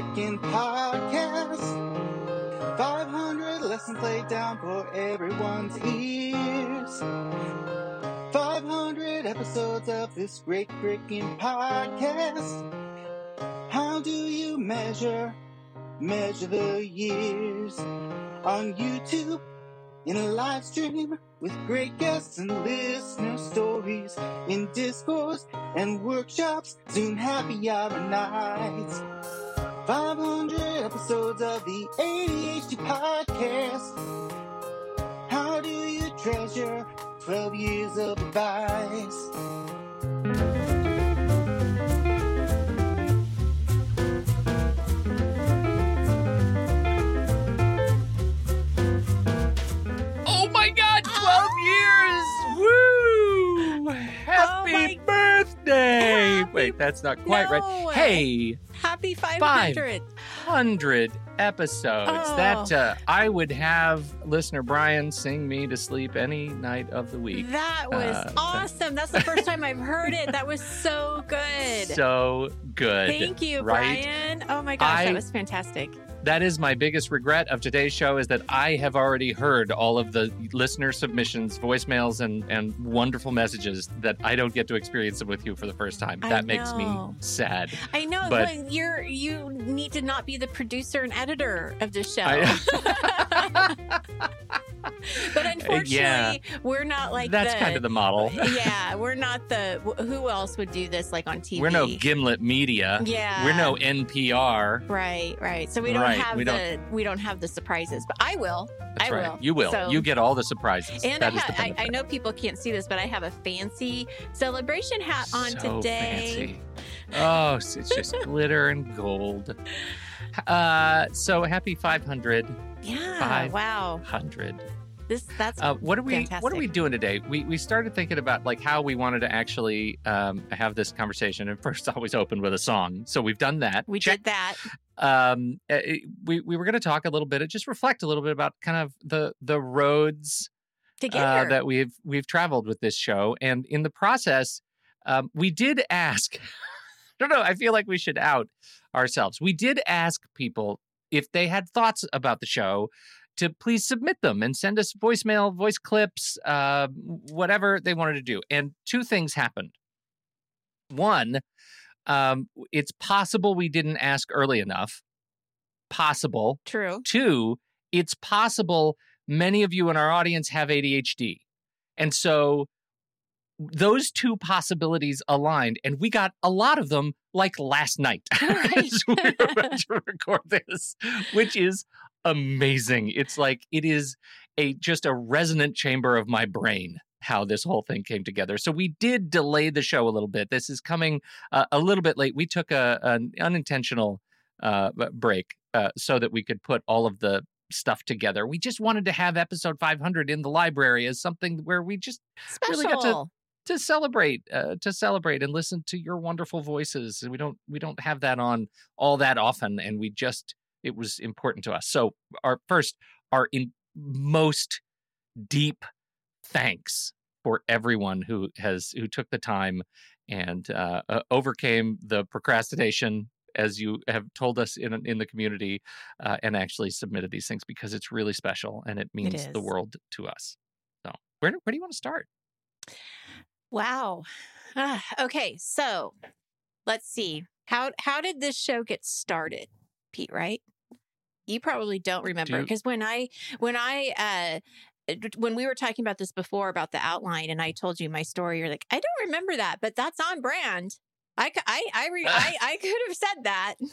Freaking podcast. 500 lessons laid down for everyone's ears. 500 episodes of this great freaking podcast. How do you measure, measure the years? On YouTube, in a live stream with great guests and listener stories in discourse and workshops, Zoom happy hour nights. 500 episodes of the ADHD podcast. How do you treasure 12 years of advice? Birthday! Happy- Wait, that's not quite No. right. Hey, Happy 500. 100 episodes. Oh. That uh, I would have listener Brian sing me to sleep any night of the week. That was Uh, awesome. That's the first time I've heard it. That was so good. So good. Thank you, right? Brian. Oh my gosh, I- that was fantastic. That is my biggest regret of today's show is that I have already heard all of the listener submissions, voicemails, and, and wonderful messages that I don't get to experience them with you for the first time. I That makes me sad. I know, but- you're you need to not be the producer and editor of the show. I- but unfortunately, Yeah. we're not like That's the, kind of the model. yeah, we're not the who else would do this like on TV? We're no Gimlet Media. Yeah. We're no NPR. Right, right. So we don't Right, have we the don't- we don't have the surprises, but I will. That's I right. will. You will. So- you get all the surprises. And I, That is ha- the I. I know people can't see this, but I have a fancy celebration hat on so today. Fancy. Oh, it's just glitter and gold. Uh, so happy 500. Yeah. Five. Wow. 100. This that's Uh, what are we What are we doing today? We we started thinking about like how we wanted to actually um, have this conversation, and first always open with a song. So we've done that. we Check. did that. Um, it- we we were going to talk a little bit, just reflect a little bit about kind of the the roads uh, that we've we've traveled with this show, and in the process, um, we did ask. I don't know. I feel like we should out ourselves. We did ask people if they had thoughts about the show to please submit them and send us voicemail, voice clips, uh, whatever they wanted to do. And two things happened. One, um, it's possible we didn't ask early enough. Possible. True. Two, it's possible many of you in our audience have ADHD. And so those two possibilities aligned, and we got a lot of them like last night as we were about to record this, which is amazing. It's like it is a just a resonant chamber of my brain how this whole thing came together. So we did delay the show a little bit. This is coming uh, a little bit late. We took a an unintentional uh, break uh, so that we could put all of the stuff together. We just wanted to have episode 500 in the library as something where we just Special. Really got to- to celebrate uh, to celebrate and listen to your wonderful voices we don't we don't have that on all that often and we just it was important to us so our first our in most deep thanks for everyone who has who took the time and uh, uh, overcame the procrastination as you have told us in in the community, uh, and actually submitted these things because it's really special and it means the world to us. So, where where do you want to start? Wow. Ah, okay, so let's see. How how did this show get started, Pete? Right? You probably don't remember Do- because when I when I uh when we were talking about this before about the outline and I told you my story, you're like, I don't remember that, but that's on brand. I I I re- I, I could have said that.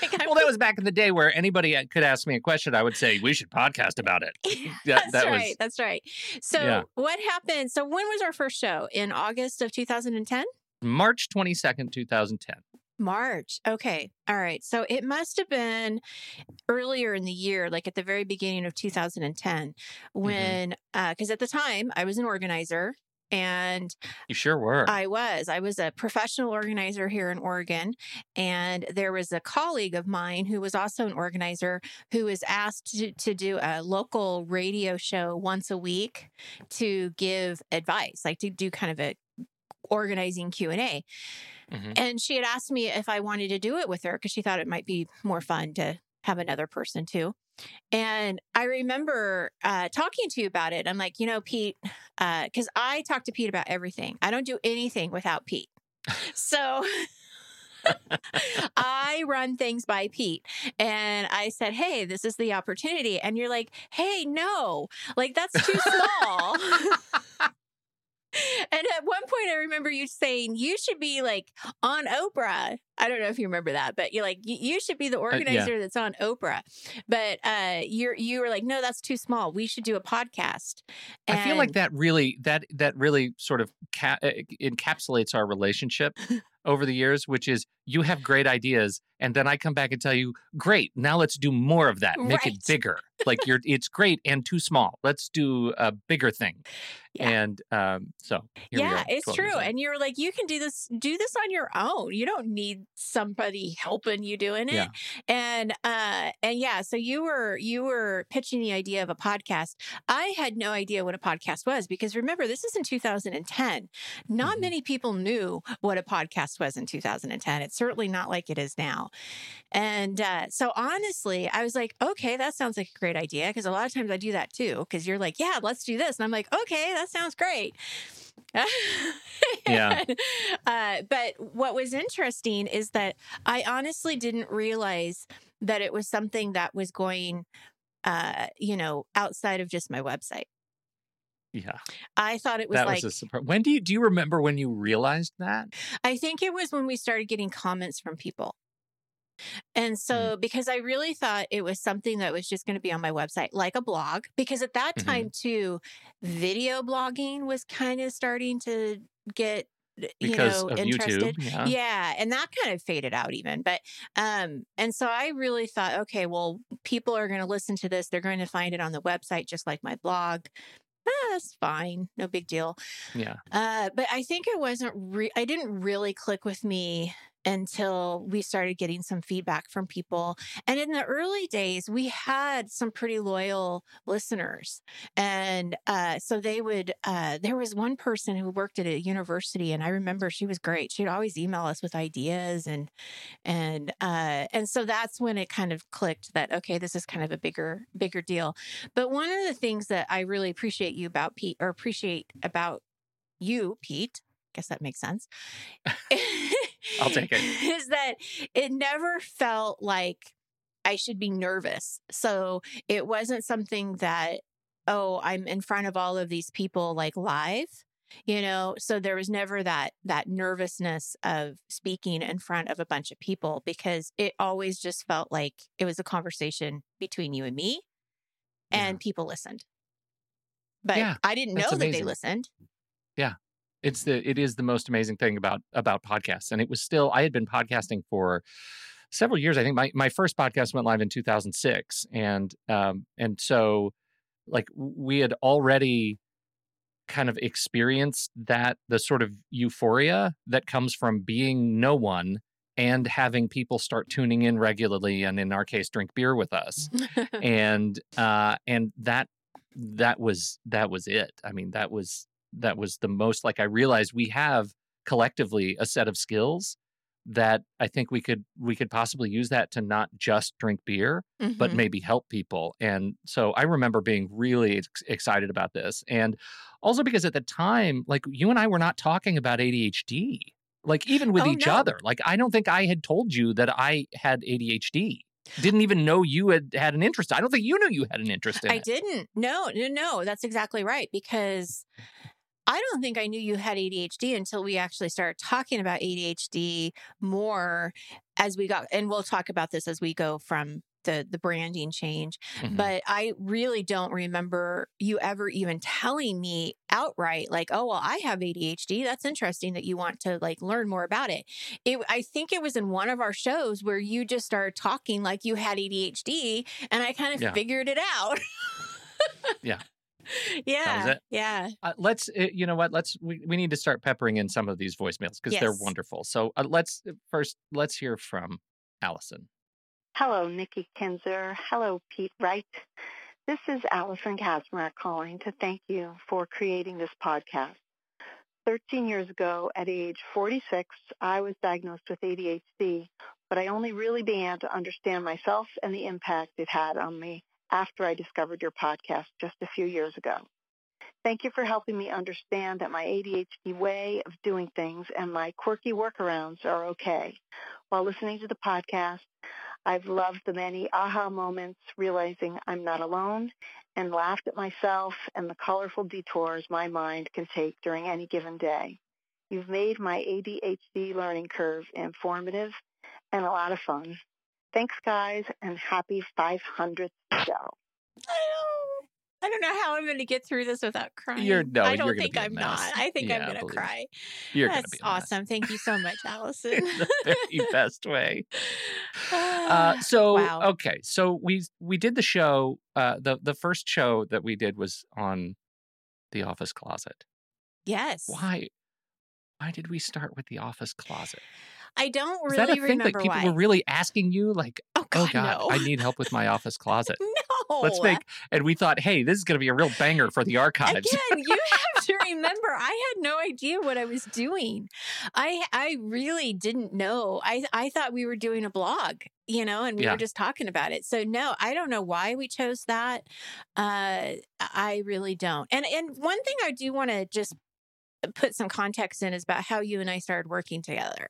Like, Well, that was back in the day where anybody uh, could ask me a question. I would say we should podcast about it. Yeah, that's that was- right. That's right. So Yeah. what happened? So when was our first show? In August of 2010? March twenty second, two thousand ten. March. Okay. All right. So it must have been earlier in the year, like at the very beginning of 2010, mm-hmm. when, uh, because at the time I was an organizer and You sure were. I was. I was a professional organizer here in Oregon. And there was a colleague of mine who was also an organizer who was asked to, to do a local radio show once a week to give advice, like to do kind of a organizing Q&A. Mhm. And she had asked me if I wanted to do it with her because she thought it might be more fun to have another person too. And I remember uh, talking to you about it. I'm like, you know, Pete, because I talk to Pete about everything. I don't do anything without Pete. So I run things by Pete. And I said, hey, this is the opportunity. And you're like, hey, no, like that's too small. And at one point, I remember you saying you should be like on Oprah. I don't know if you remember that, but you're like you, should be the organizer that's on Oprah. But uh, you're you were like, no, that's too small. We should do a podcast. I feel like that really that that really sort of ca- uh, encapsulates our relationship over the years, which is you have great ideas, and then I come back and tell you, great, now let's do more of that, make Right. it bigger. like you're, it's great and too small. Let's do a bigger thing. Yeah. And um, so yeah, it's true. And you're like, you can do this, do this on your own. You don't need somebody helping you doing it. Yeah. And uh and yeah, so you were you were pitching the idea of a podcast. I had no idea what a podcast was because remember, this is in 2010. Not Mhm. many people knew what a podcast was in 2010. It's certainly not like it is now. And uh, so honestly, I was like, okay, that sounds like a great idea. Because a lot of times I do that too. Because you're like, yeah, let's do this. And I'm like, okay, that sounds great. Yeah. uh, but what was interesting is that I honestly didn't realize that it was something that was going, uh, you know, outside of just my website. Yeah, I thought it was that like, was a surprise. When do you do you remember when you realized that? I think it was when we started getting comments from people. And so, because I really thought it was something that was just going to be on my website, like a blog, because at that Mhm. time, too, video blogging was kind of starting to get, you Because know, of interested. YouTube. Yeah. Yeah, and that kind of faded out even. But um and so I really thought, okay, well, people are going to listen to this. They're going to find it on the website just like my blog. Ah, that's fine. No big deal. yeah. Uh but I think it wasn't re- I didn't really click with me until we started getting some feedback from people. And in the early days, we had some pretty loyal listeners. And uh, so they would, uh, there was one person who worked at a university, and I remember she was great. She'd always email us with ideas and, and, uh, and so that's when it kind of clicked that, okay, this is kind of a bigger, bigger deal. But one of the things that I really appreciate you about Pete, or appreciate about you, Pete, guess that makes sense. I'll take it. Is that it never felt like I should be nervous. So it wasn't something that, oh, I'm in front of all of these people like live. You know, so there was never that that nervousness of speaking in front of a bunch of people because it always just felt like it was a conversation between you and me and people listened. But Yeah, I didn't know that they listened listened. It's the it is the most amazing thing about about podcasts and it was still i had been podcasting for several years i think. My, my first podcast went live in 2006 and um and so like we had already kind of experienced that the sort of euphoria that comes from being no one and having people start tuning in regularly and in our case drink beer with us and uh and that that was that was it. I mean that was that was the most like i realized we have collectively a set of skills that I think we could we could possibly use that to not just drink beer, but Mhm. maybe help people. And so I remember being really ex- excited about this, and also because at the time, like you and I were not talking about ADHD, like even with Oh, each no. other. Like I don't think I had told you that I had ADHD. Didn't even know you had had an interest. I don't think you knew you had an interest in I it. didn't. No, no, no. That's exactly right. Because I don't think I knew you had ADHD until we actually started talking about ADHD more as we got, and we'll talk about this as we go from the the branding change. Mhm. But I really don't remember you ever even telling me outright, like, "Oh, well, I have ADHD. That's interesting that you want to like learn more about it." It, I think it was in one of our shows where you just started talking like you had ADHD, and I kind of Yeah. figured it out. Yeah. Yeah. it. Yeah. Uh, let's uh, you know what let's we, we need to start peppering in some of these voicemails because they're wonderful so uh, let's first let's hear from allison Hello, Nikki Kinzer. Hello, Pete Wright. This is Allison Kazmarek calling to thank you for creating this podcast. 13 years ago, at age 46, I was diagnosed with ADHD, but I only really began to understand myself and the impact it had on me after I discovered your podcast just a few years ago. Thank you for helping me understand that my ADHD way of doing things and my quirky workarounds are okay. While listening to the podcast, I've loved the many aha moments, realizing I'm not alone, and laughed at myself and the colorful detours my mind can take during any given day. You've made my ADHD learning curve informative and a lot of fun. Thanks, guys, and happy 500th show. I don't, know how I'm going to get through this without crying. You're- no, I don't gonna think be a I'm mess. not. I think Yeah, I'm going to cry. you're gonna That's be a mess. awesome. Thank you so much, Allison. in the very best way uh, so Wow. okay so we we did the show uh the the first show that we did was on the office closet yes. why why did we start with the office closet I don't really is that a thing like people why. were really asking you like oh, God, oh god no. i need help with my office closet no. let's make and we thought hey this is going to be a real banger for the archives Again, you have to remember I had no idea what I was doing. I I really didn't know. I I thought we were doing a blog, you know, and we Yeah. were just talking about it. So no, I don't know why we chose that. Uh I really don't. And and one thing I do want to just put some context in is about how you and I started working together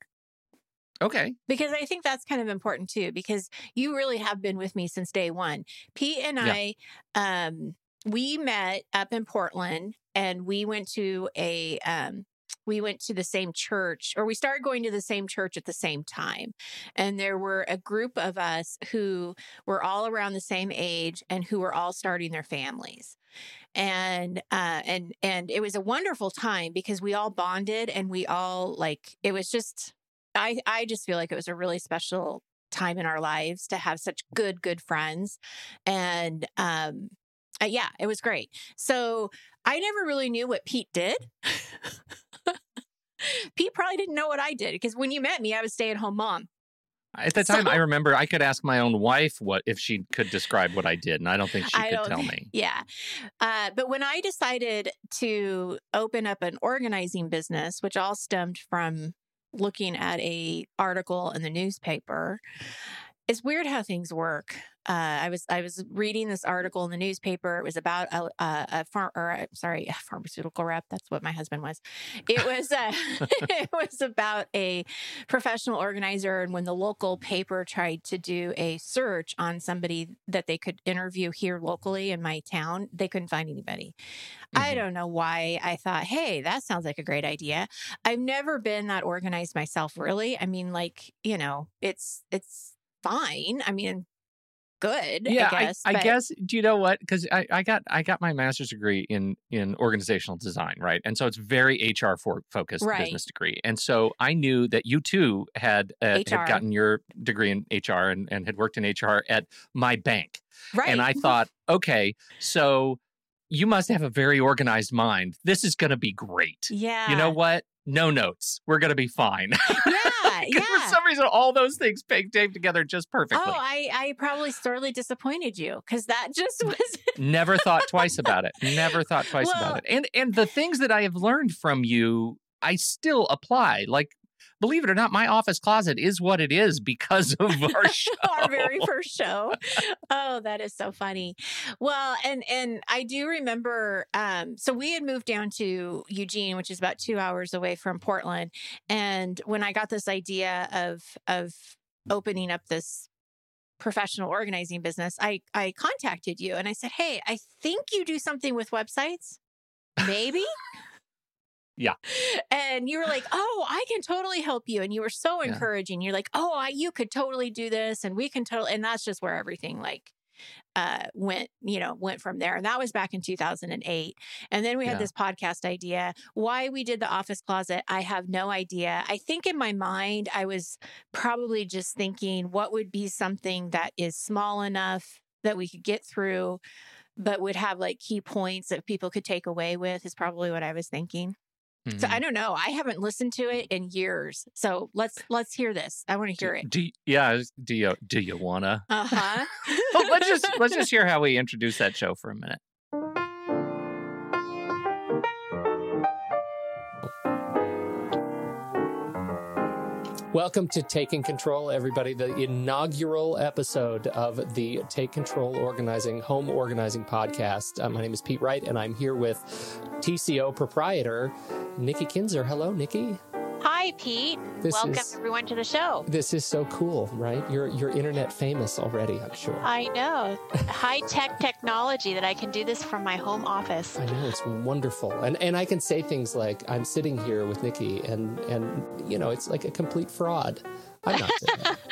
okay because I think that's kind of important too. Because you really have been with me since day one. Pete and Yeah. I, um, we met up in Portland, and we went to a, um, we went to the same church, or we started going to the same church at the same time. And there were a group of us who were all around the same age and who were all starting their families and uh and and it was a wonderful time because we all bonded and we all like it was just i i just feel like it was a really special time in our lives to have such good good friends and um uh, yeah it was great. So i never really knew what pete did. Pete probably didn't know what i did because when you met me i was stay at home mom. At the time So- i remember i could ask my own wife what if she could describe what i did and i don't think she I could tell me. Yeah. Uh, but when I decided to open up an organizing business, which all stemmed from looking at a article in the newspaper, it's weird how things work. Uh, I was I was reading this article in the newspaper. It was about a, a, a farm or a, sorry, a pharmaceutical rep. That's what my husband was. It was uh, it was about a professional organizer, and when the local paper tried to do a search on somebody that they could interview here locally in my town, they couldn't find anybody. I Mhm. don't know why. I thought, hey, that sounds like a great idea. I've never been that organized myself, really. I mean, like you know, it's it's fine. I mean, good. yeah I guess. I, but- guess do you know what because I, I got i got my master's degree in in organizational design right and so it's very hr for focused Right. business degree and so i knew that you too had uh, had gotten your degree in hr and, and had worked in hr at my bank right. and i thought okay so you must have a very organized mind this is going to be great yeah. you know what no notes. We're going to be fine. Yeah, yeah. for some reason all those things taped together just perfectly. Oh, I, I probably sorely disappointed you because that just was never thought twice about it. Never thought twice Well- about it. And and the things that i have learned from you i still apply. Like believe it or not, my office closet is what it is because of our show. our very first show. Oh, that is so funny. Well, and and I do remember um so we had moved down to Eugene, which is about 2 hours away from Portland, and when I got this idea of of opening up this professional organizing business, I I contacted you and I said, "Hey, I think you do something with websites." Maybe? Yeah. And you were like, "Oh, I can totally help you." And you were so Yeah. encouraging. You're like, "Oh, I, you could totally do this and we can totally." And that's just where everything like uh went, you know, went from there. And that was back in 2008. And then we had Yeah. this podcast idea. Why we did the office closet, I have no idea. I think in my mind I was probably just thinking what would be something that is small enough that we could get through but would have like key points that people could take away with is probably what I was thinking. So Mhm. I don't know. I haven't listened to it in years. So let's let's hear this. I want to hear do, it. do yeah, do you do you wanna? Uh-huh. Well, let's just let's just hear how we introduce that show for a minute. Welcome to Taking Control, everybody, the inaugural episode of the Take Control Organizing Home Organizing Podcast. Uh, my name is Pete Wright, and I'm here with TCO proprietor Nikki Kinzer. Hello, Nikki. Hi, Pete. This Welcome is everyone to the show. this is so cool, right? You're you're internet famous already, I'm sure. I know high tech technology that I can do this from my home office. I know it's wonderful, and and I can say things like I'm sitting here with Nikki, and and you know it's like a complete fraud. I'm not. saying that.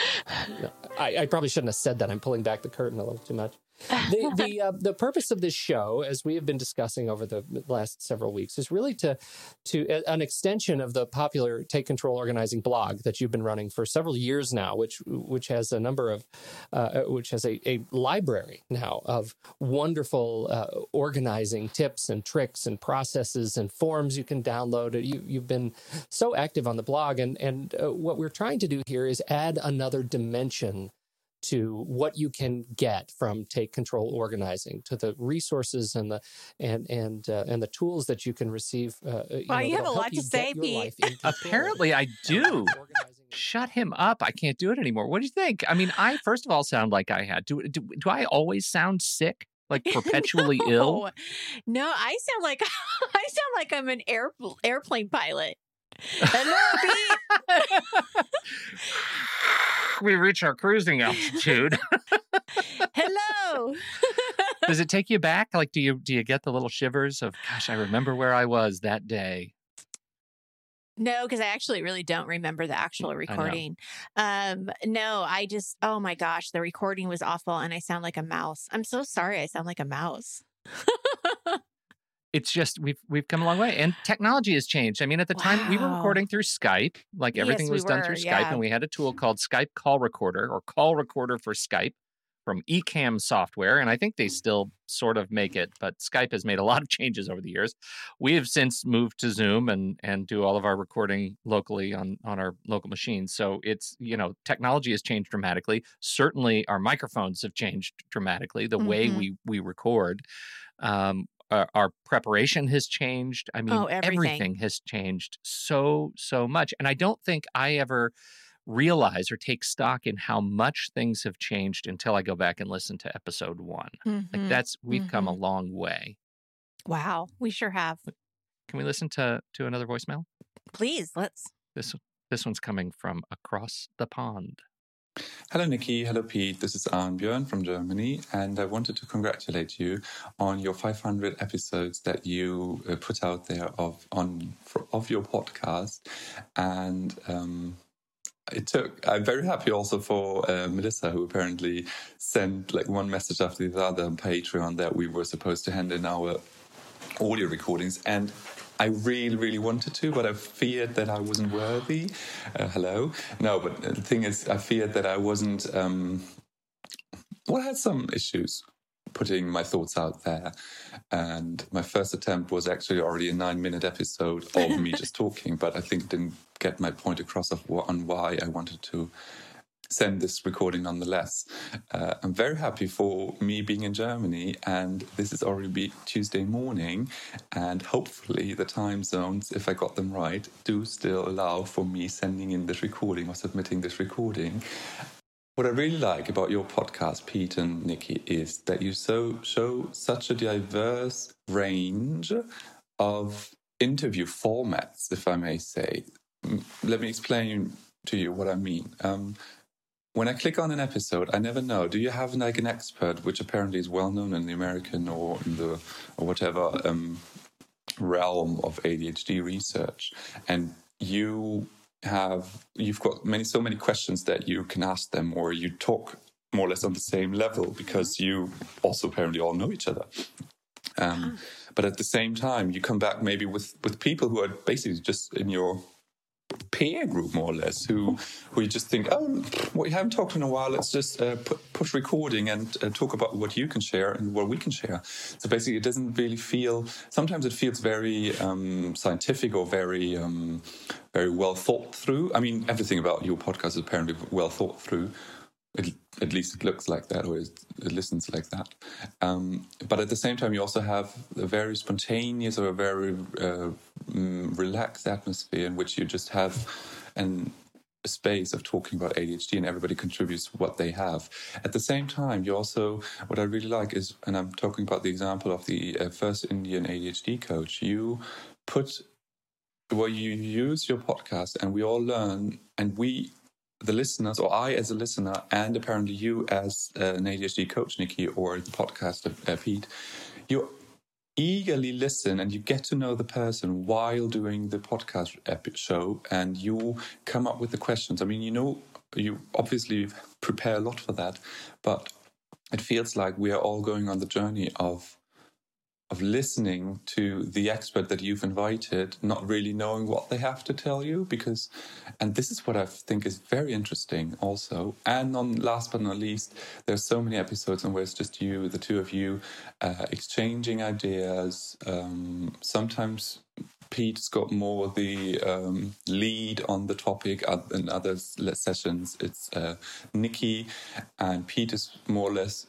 No, I, I probably shouldn't have said that. I'm pulling back the curtain a little too much. The the uh, the purpose of this show, as we have been discussing over the last several weeks, is really to to an extension of the popular Take Control Organizing blog that you've been running for several years now, which which has a number of uh, which has a, a library now of wonderful uh, organizing tips and tricks and processes and forms you can download. You, you've been so active on the blog, and and uh, what we're trying to do here is add another dimension to what you can get from take control organizing to the resources and the and and uh, and the tools that you can receive uh, you, Wow, know, you have a lot to say, Pete. life in control. Apparently, I do. Shut him up! I can't do it anymore. What do you think? I mean, I first of all sound like I had. Do do, do I always sound sick, like perpetually ill? No, No, I sound like I sound like I'm an air, airplane pilot. Hello, Pete. we reach our cruising altitude. Hello. Does it take you back? Like, do you do you get the little shivers of, gosh, I remember where I was that day? No, because I actually really don't remember the actual recording. Um, no, I just oh my gosh, the recording was awful and I sound like a mouse. I'm so sorry I sound like a mouse. It's just we've we've come a long way, and technology has changed. I mean, at the time we were recording through Skype, like Yes, everything we was done were, through Skype, yeah. and we had a tool called Skype Call Recorder or Call Recorder for Skype from Ecamm software, and I think they still sort of make it, but Skype has made a lot of changes over the years. We have since moved to Zoom and and do all of our recording locally on on our local machines. So it's you know technology has changed dramatically. Certainly, our microphones have changed dramatically. The way Mhm. we we record. Um, our, our preparation has changed. I mean, Oh, everything. has changed so so much, and I don't think I ever realize or take stock in how much things have changed until I go back and listen to episode one. Like Mhm. that's we've come a mhm. long way. Wow, we sure have. Can we listen to to another voicemail? Please, let's. This this one's coming from across the pond. Hello, Nikki. Hello, Pete. This is Arnbjörn from Germany, and I wanted to congratulate you on your 500 episodes that you uh, put out there of on of your podcast. And um, it took. I'm very happy also for uh, Melissa, who apparently sent like one message after the other on Patreon that we were supposed to hand in our audio recordings and. I really, really wanted to, but I feared that I wasn't worthy. Uh, hello, no, but the thing is, I feared that I wasn't. Um, well, I had some issues putting my thoughts out there, and my first attempt was actually already a nine-minute episode of me just talking. But I think didn't get my point across of on why I wanted to send this recording nonetheless. Uh, I'm very happy for me being in Germany, and this is already Tuesday morning, and hopefully the time zones, if I got them right, do still allow for me sending in this recording or submitting this recording. What I really like about your podcast, Pete and Nikki, is that you so show such a diverse range of interview formats, if I may say. Let me explain to you what I mean. Um, when I click on an episode, I never know. Do you have like an expert, which apparently is well known in the American or in the or whatever um, realm of ADHD research, and you have you've got many so many questions that you can ask them, or you talk more or less on the same level because you also apparently all know each other. Um, but at the same time, you come back maybe with with people who are basically just in your peer group, more or less, who who you just think, oh, we haven't talked in a while. Let's just uh, put, push recording and uh, talk about what you can share and what we can share. So basically, it doesn't really feel. Sometimes it feels very um, scientific or very um, very well thought through. I mean, everything about your podcast is apparently well thought through. It, at least it looks like that, or it, listens like that. Um, but at the same time, you also have a very spontaneous or a very uh, mm, relaxed atmosphere in which you just have an a space of talking about ADHD and everybody contributes what they have. At the same time, you also, what I really like is, and I'm talking about the example of the uh, first Indian ADHD coach, you put, well, you use your podcast and we all learn and we the listeners, or I as a listener, and apparently you as uh, an ADHD coach, Nikki, or the podcast, uh, Pete, you eagerly listen and you get to know the person while doing the podcast show, and you come up with the questions. I mean, you know, you obviously prepare a lot for that, but it feels like we are all going on the journey of of listening to the expert that you've invited, not really knowing what they have to tell you, because, and this is what I think is very interesting also. And on last but not least, there's so many episodes on where it's just you, the two of you, uh, exchanging ideas. Um, sometimes Pete's got more the um, lead on the topic in other sessions. It's uh, Nikki, and Pete is more or less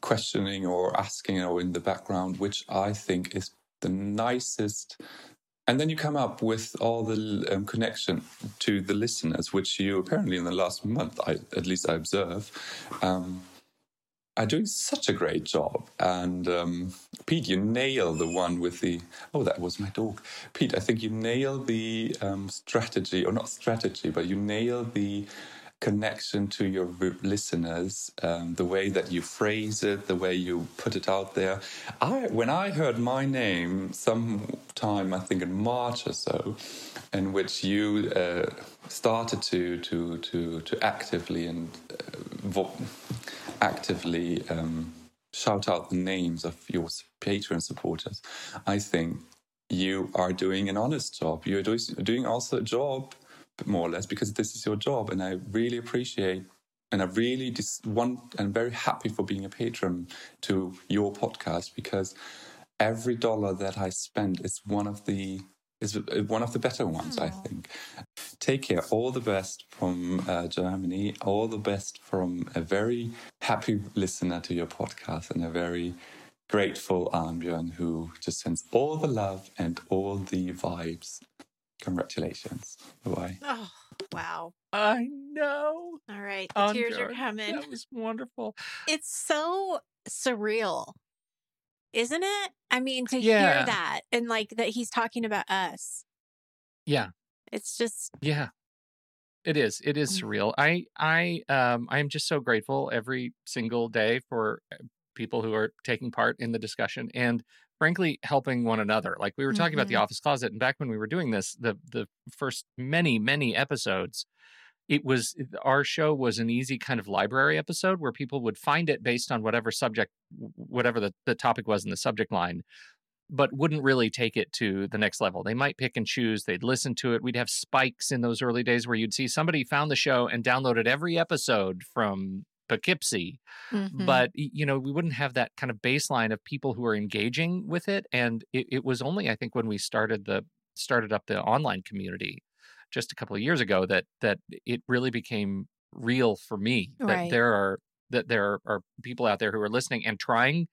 questioning or asking or in the background, which I think is the nicest. And then you come up with all the um, connection to the listeners, which you apparently in the last month, I, at least I observe, um, are doing such a great job. And um, Pete, you nail the one with the oh, that was my dog. Pete, I think you nail the um, strategy, or not strategy, but you nail the connection to your listeners, um, the way that you phrase it, the way you put it out there. I, when I heard my name sometime, I think in March or so, in which you uh, started to to to to actively and uh, actively um, shout out the names of your Patreon supporters, I think you are doing an honest job. You're doing also a job more or less because this is your job and i really appreciate and i really just want and very happy for being a patron to your podcast because every dollar that i spend is one of the is one of the better ones Aww. i think. Take care. All the best from uh, germany. All the best from a very happy listener to your podcast and a very grateful Arnbjörn who just sends all the love and all the vibes Congratulations. Bye. Oh, wow. I know. All right. The tears are coming. That was wonderful. It's so surreal, isn't it? I mean, to yeah. hear that and like that he's talking about us. Yeah. It's just Yeah. It is. It is mm. surreal. I I um I am just so grateful every single day for uh, people who are taking part in the discussion and frankly helping one another like we were talking mm-hmm. about the mm-hmm. office closet and back when we were doing this the the first many many episodes it was our show was an easy kind of library episode where people would find it based on whatever subject whatever the, the topic was in the subject line but wouldn't really take it to the next level they might pick and choose they'd listen to it we'd have spikes in those early days where you'd see somebody found the show and downloaded every episode from Poughkeepsie. Mm-hmm. But you know, we wouldn't have that kind of baseline of people who are engaging with it. And it, it was only, I think, when we started the started up the online community just a couple of years ago that that it really became real for me that there are that there are people out there who are listening and trying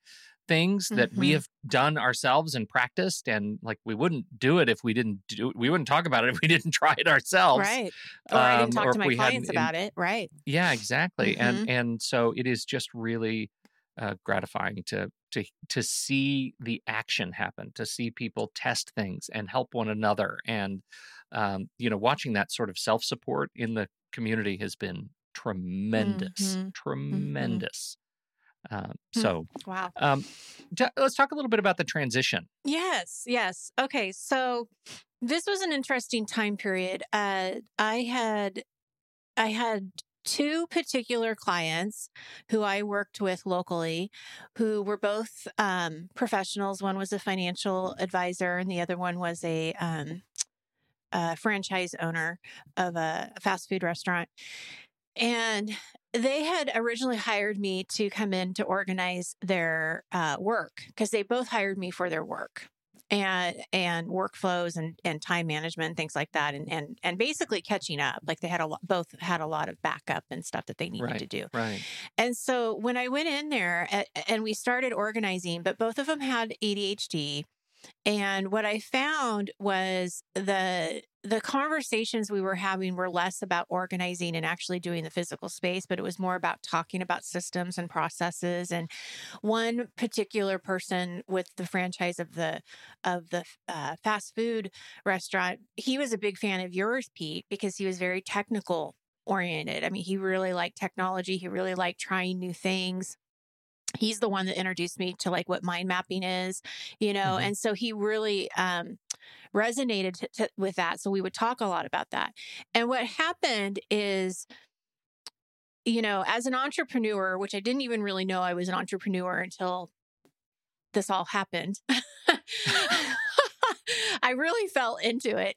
things that we Mhm. have done ourselves and practiced and like we wouldn't do it if we didn't do we wouldn't talk about it if we didn't try it ourselves Right. Or I um, didn't talk or to my we clients about it. Right. yeah exactly Mm-hmm. and and so it is just really uh, gratifying to to to see the action happen to see people test things and help one another and um, you know watching that sort of self support in the community has been tremendous Mhm. tremendous um, Hmm. so Wow. um, t- let's talk a little bit about the transition Yes, yes. Okay, so this was an interesting time period. Uh, I had, I had two particular clients who I worked with locally, who were both um, professionals. One was a financial advisor, and the other one was a, um, a franchise owner of a fast food restaurant. And they had originally hired me to come in to organize their uh, work because they both hired me for their work and and workflows and and time management things like that and and and basically catching up like they had a lot both had a lot of backup and stuff that they needed Right. to do right and so when I went in there a- and we started organizing, but both of them had ADHD. And what I found was the the conversations we were having were less about organizing and actually doing the physical space, but it was more about talking about systems and processes. And one particular person with the franchise of the of the uh, fast food restaurant, he was a big fan of yours, Pete, because he was very technical oriented. I mean, he really liked technology. He really liked trying new things. He's the one that introduced me to like what mind mapping is, you know, Mhm. and so he really um, resonated t- t- with that. So we would talk a lot about that. And what happened is, you know, as an entrepreneur, which I didn't even really know I was an entrepreneur until this all happened. I really fell into it.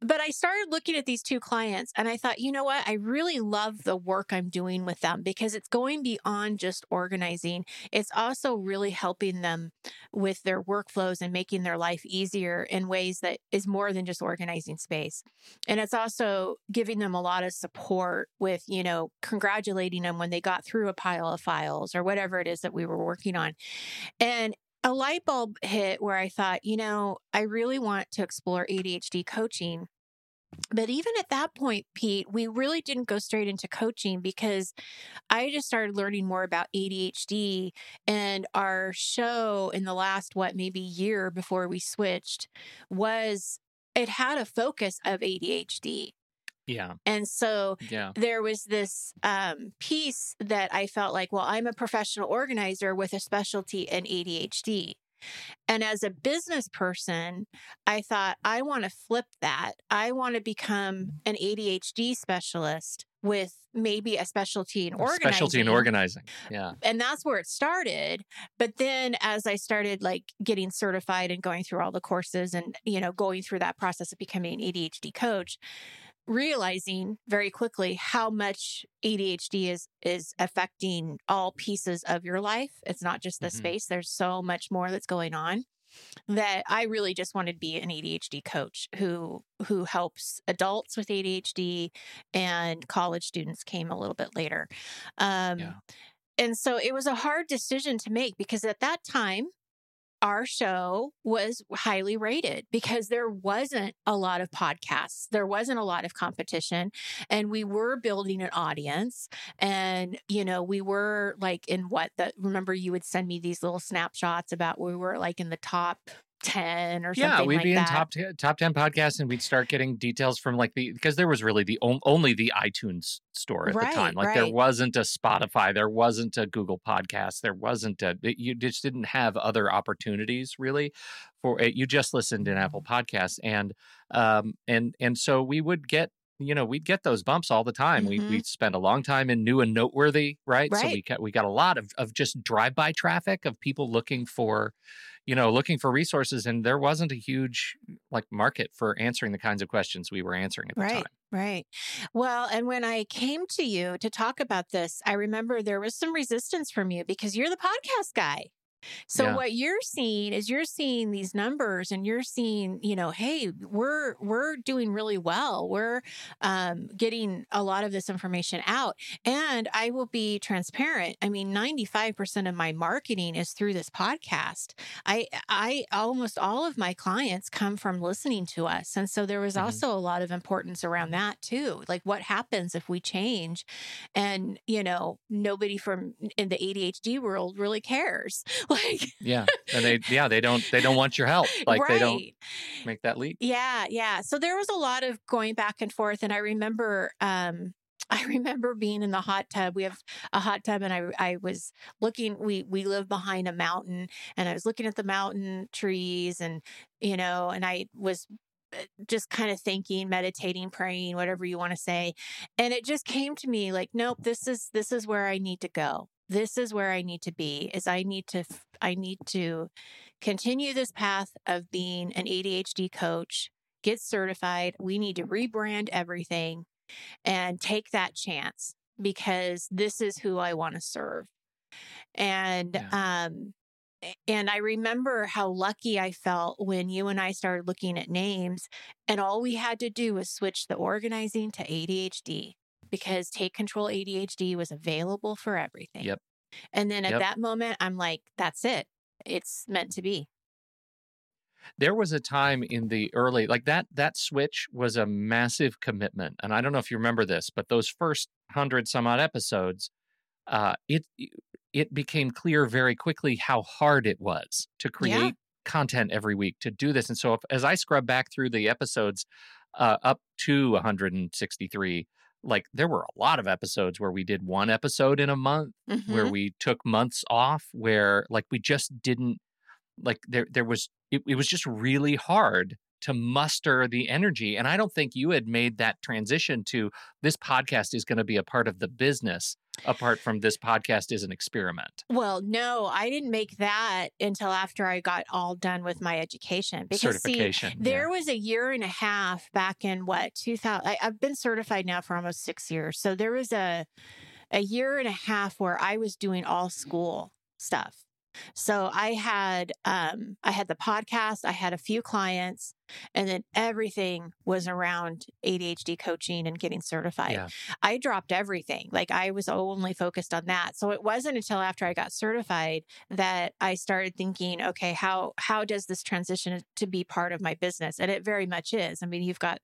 But I started looking at these two clients and I thought, you know what? I really love the work I'm doing with them because it's going beyond just organizing. It's also really helping them with their workflows and making their life easier in ways that is more than just organizing space. And it's also giving them a lot of support with, you know, congratulating them when they got through a pile of files or whatever it is that we were working on. And a light bulb hit where I thought, you know, I really want to explore ADHD coaching. But even at that point, Pete, we really didn't go straight into coaching because I just started learning more about ADHD. And our show in the last, what, maybe year before we switched was it had a focus of ADHD. Yeah And so yeah there was this um, piece that I felt like, well, I'm a professional organizer with a specialty in ADHD. And as a business person, I thought, I want to flip that. I want to become an ADHD specialist with maybe a specialty in organizing. specialty in organizing yeah And that's where it started. But then as I started like getting certified and going through all the courses and, you know, going through that process of becoming an ADHD coach, realizing very quickly how much ADHD is is affecting all pieces of your life. It's not just the Mhm. space. There's so much more that's going on that I really just wanted to be an ADHD coach who who helps adults with ADHD and college students came a little bit later. Um Yeah. and so it was a hard decision to make because at that time our show was highly rated because there wasn't a lot of podcasts. There wasn't a lot of competition. And we were building an audience. And, you know, we were like in what the, remember you would send me these little snapshots about we were like in the top 10 or yeah something Yeah, we'd like be in that. top 10, top 10 podcasts and we'd start getting details from like the because there was really the on, only the itunes store at the time Right, like there wasn't a spotify there wasn't a google podcast there wasn't a it- you just didn't have other opportunities really for it you just listened in apple podcasts and um and and so we would get you know we'd get those bumps all the time we Mhm. we spent a long time in new and noteworthy right, so we got we got a lot of of just drive-by traffic of people looking for you know looking for resources and there wasn't a huge like market for answering the kinds of questions we were answering at the Right. time Right. Well, and when I came to you to talk about this, I remember there was some resistance from you because you're the podcast guy. So Yeah. what you're seeing is you're seeing these numbers and you're seeing, you know, hey, we're we're doing really well. We're um, getting a lot of this information out. And I will be transparent. I mean, 95% of my marketing is through this podcast. I I almost all of my clients come from listening to us. And so there was Mhm. also a lot of importance around that too. Like what happens if we change and, you know, nobody from in the ADHD world really cares. Like Yeah. And they yeah, they don't they don't want your help. Like they don't make that leap. Yeah, yeah. So there was a lot of going back and forth, and I remember, um, I remember being in the hot tub. We have a hot tub, and I, I was looking. We we live behind a mountain, and I was looking at the mountain trees, and you know, and I was uh, just kind of thinking, meditating, praying, whatever you want to say, and it just came to me like, nope, this is this is where I need to go. This is where I need to be. Is I need to I need to continue this path of being an ADHD coach, get certified. We need to rebrand everything and take that chance because this is who I want to serve. And um and I remember how lucky I felt when you and I started looking at names and all we had to do was switch the organizing to ADHD because Take Control ADHD was available for everything. Yep. And then at Yep. that moment I'm like that's it. It's meant to be. there was a time in the early like that that switch was a massive commitment and i don't know if you remember this but those first 100 some odd episodes uh it it became clear very quickly how hard it was to create content every week to do this and so if, as i scrub back through the episodes uh up to 163 like there were a lot of episodes where we did one episode in a month where Mhm. we took months off where like we just didn't like there there was it, it was just really hard to muster the energy and i don't think you had made that transition to this podcast is going to be a part of the business apart from this podcast is an experiment Well, no, I didn't make that until after I got all done with my education. Because see, certification yeah. there was a year and a half back in what 2000 I, i've been certified now for almost six years so there was a a year and a half where i was doing all school stuff so i had um i had the podcast i had a few clients and then everything was around adhd coaching and getting certified Yeah. i dropped everything like i was only focused on that so it wasn't until after i got certified that I started thinking, okay, how how does this transition to be part of my business? And it very much is. I mean, you've got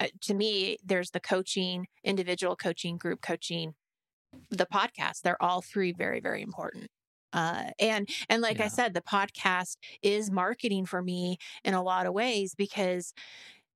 uh, to me, there's the coaching, individual coaching, group coaching, the podcast. They're all three very very important. Uh, and and like I said, the podcast is marketing for me in a lot of ways because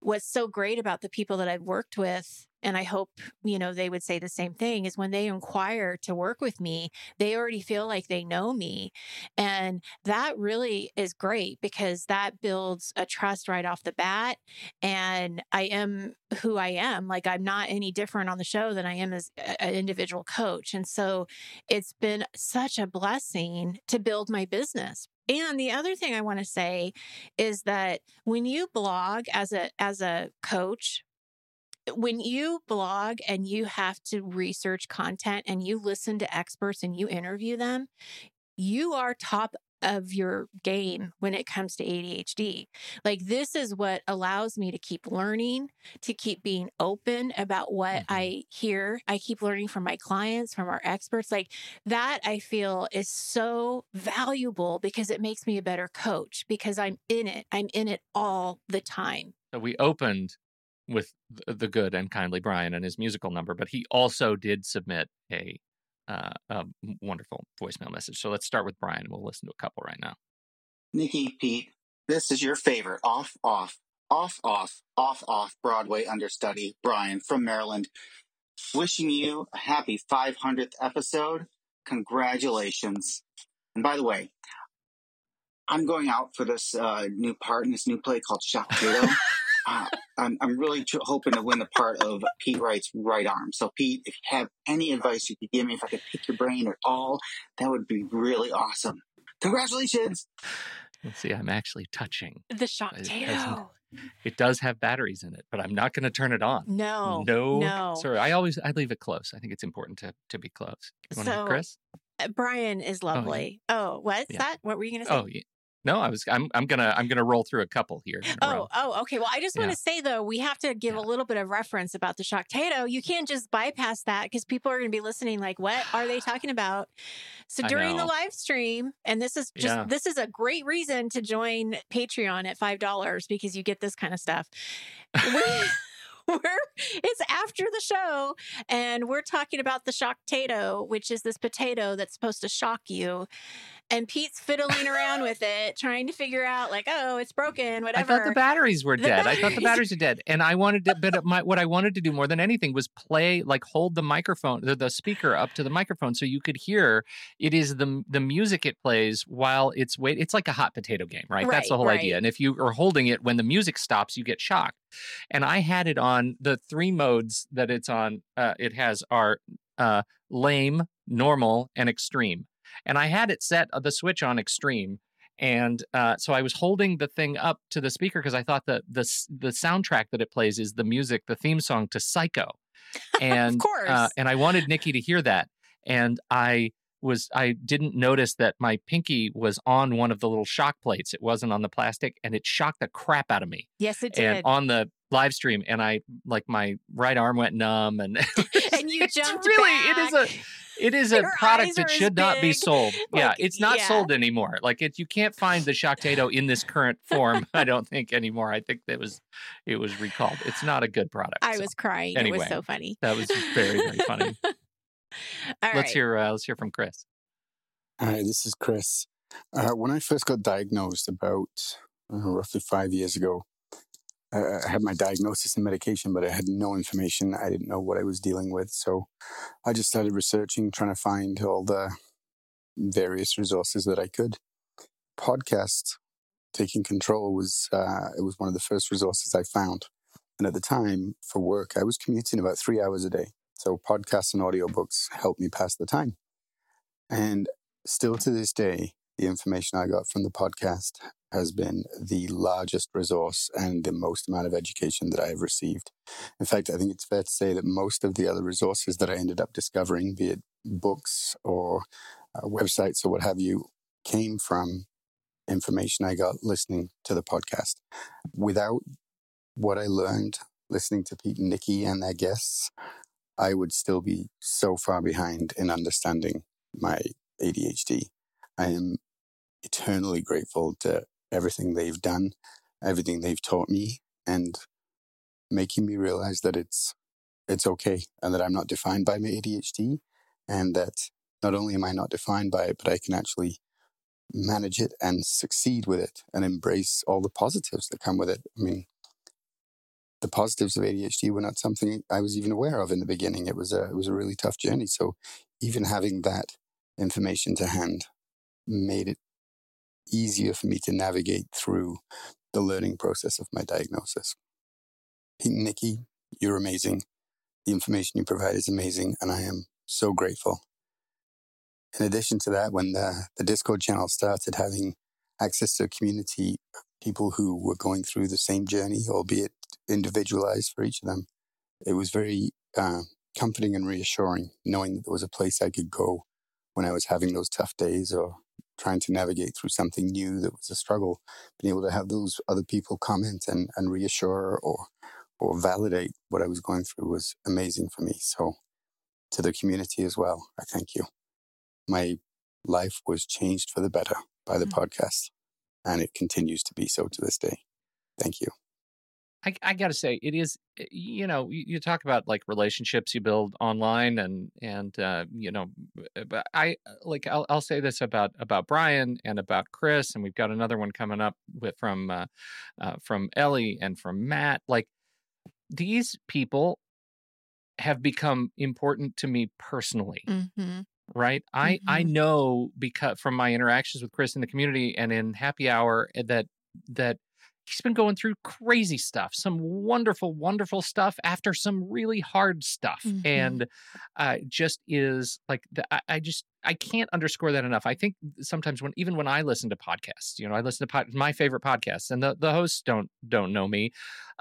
what's so great about the people that I've worked with, and I hope you know they would say the same thing, is when they inquire to work with me, they already feel like they know me, and that really is great because that builds a trust right off the bat. And I am who I am. Like I'm not any different on the show than I am as an individual coach, and so it's been such a blessing to build my business. And the other thing I want to say is that when you blog as a as a coach when you blog and you have to research content and you listen to experts and you interview them you are top of your game when it comes to ADHD. Like this is what allows me to keep learning, to keep being open about what Mhm. I hear. I keep learning from my clients, from our experts. Like that I feel is so valuable because it makes me a better coach because I'm in it. I'm in it all the time. so we opened with the good and kindly brian and his musical number but he also did submit a uh, a wonderful voicemail message so let's start with brian we'll listen to a couple right now Nikki, Pete, this is your favorite off, off, off, off, off, off Broadway understudy, Brian from Maryland. Wishing you a happy 500th episode. Congratulations. And by the way, I'm going out for this uh, new part in this new play called Shocktato. uh, I'm, I'm really tr- hoping to win the part of Pete Wright's right arm. So, Pete, if you have any advice you could give me, if I could pick your brain at all, that would be really awesome. Congratulations! let's see i'm actually touching The shock It potato. doesn't- it does have batteries in it but i'm not going to turn it on No. no No. sorry i always i leave it close i think it's important to to be close you want So- chris Uh, Brian is lovely. Oh, what's Yeah. that? What were you going to say? Oh, yeah. No, I was. I'm. I'm gonna. I'm gonna roll through a couple here. a Oh, row. oh, okay. Well, I just want Yeah. to say though, we have to give a little bit of reference about the shock tato. You can't just bypass that because people are going to be listening. Like, what are they talking about? So during the live stream, and this is just Yeah. this is a great reason to join Patreon at five dollars because you get this kind of stuff. We- We're, it's after the show, and we're talking about the shock tato, which is this potato that's supposed to shock you. And Pete's fiddling around with it, trying to figure out, like, oh, it's broken, whatever. I thought the batteries were The dead. I thought the batteries- batteries are dead, and I wanted to. But my what I wanted to do more than anything was play, like, hold the microphone, the, the speaker up to the microphone, so you could hear. It is the the music it plays while it's wait. It's like a hot potato game, right? That's the whole right. idea. And if you are holding it when the music stops, you get shocked. And I had it on the three modes that it's on. Uh, it has are uh, lame, normal, and extreme. And I had it set uh, the switch on extreme. And uh, so I was holding the thing up to the speaker because I thought that the the soundtrack that it plays is the music, the theme song to Psycho, and course. uh, and I wanted Nikki to hear that, and I was I didn't notice that my pinky was on one of the little shock plates. It wasn't on the plastic, and it shocked the crap out of me. yes, it did. And on the live stream, and I like my right arm went numb, and And you it's jumped really it is a back. It is a product that should not be big. sold. yeah, it's not yeah. sold anymore. Like it, you can't find the Shocktato in this current form. I don't think anymore. I think that was it was recalled. It's not a good product. I so was crying. It was so funny. that was very very funny. All let's right. hear uh, let's hear from Chris. Hi, this is Chris. Uh, when I first got diagnosed about uh, roughly five years ago, I had my diagnosis and medication, but I had no information. I didn't know what I was dealing with. So I just started researching, trying to find all the various resources that I could. Podcast, taking control was uh, it was one of the first resources I found. And at the time, for work, I was commuting about three hours a day. So podcasts and audiobooks helped me pass the time. And still to this day, the information I got from the podcast has been the largest resource and the most amount of education that I have received. In fact, I think it's fair to say that most of the other resources that I ended up discovering, be it books or uh, websites or what have you, came from information I got listening to the podcast. Without what I learned listening to Pete and Nikki and their guests, I would still be so far behind in understanding my ADHD. I am eternally grateful to everything they've done, everything they've taught me, and making me realize that it's it's okay and that I'm not defined by my ADHD, and that not only am I not defined by it, but I can actually manage it and succeed with it and embrace all the positives that come with it. I mean, the positives of ADHD were not something I was even aware of in the beginning. It was a it was a really tough journey. So even having that information to hand made it easier for me to navigate through the learning process of my diagnosis. Nikki, you're amazing. The information you provide is amazing, and I am so grateful. In addition to that, when the, the Discord channel started having access to a community of people who were going through the same journey, albeit individualized for each of them, it was very uh, comforting and reassuring knowing that there was a place I could go when I was having those tough days or trying to navigate through something new that was a struggle. Being able to have those other people comment and, and reassure or or validate what I was going through was amazing for me. So to the community as well, I thank you. My life was changed for the better by the Mm. podcast, and it continues to be so to this day. Thank you. I, I got to say, it is. eh, You know, you, you talk about like relationships you build online, and and uh, you know, but I like I'll I'll say this about about Brian and about Chris, and we've got another one coming up with from uh, uh, from Ellie and from Matt. Like these people have become important to me personally Mm-hmm. right i i Mhm. know because from my interactions with chris in the community and in happy hour eh, that that he's been going through crazy stuff some wonderful wonderful stuff after some really hard stuff Mhm. and uh just is like the, I, I just i can't underscore that enough i think sometimes when even when i listen to podcasts you know i listen to pod, my favorite podcasts and the, the hosts don't don't know me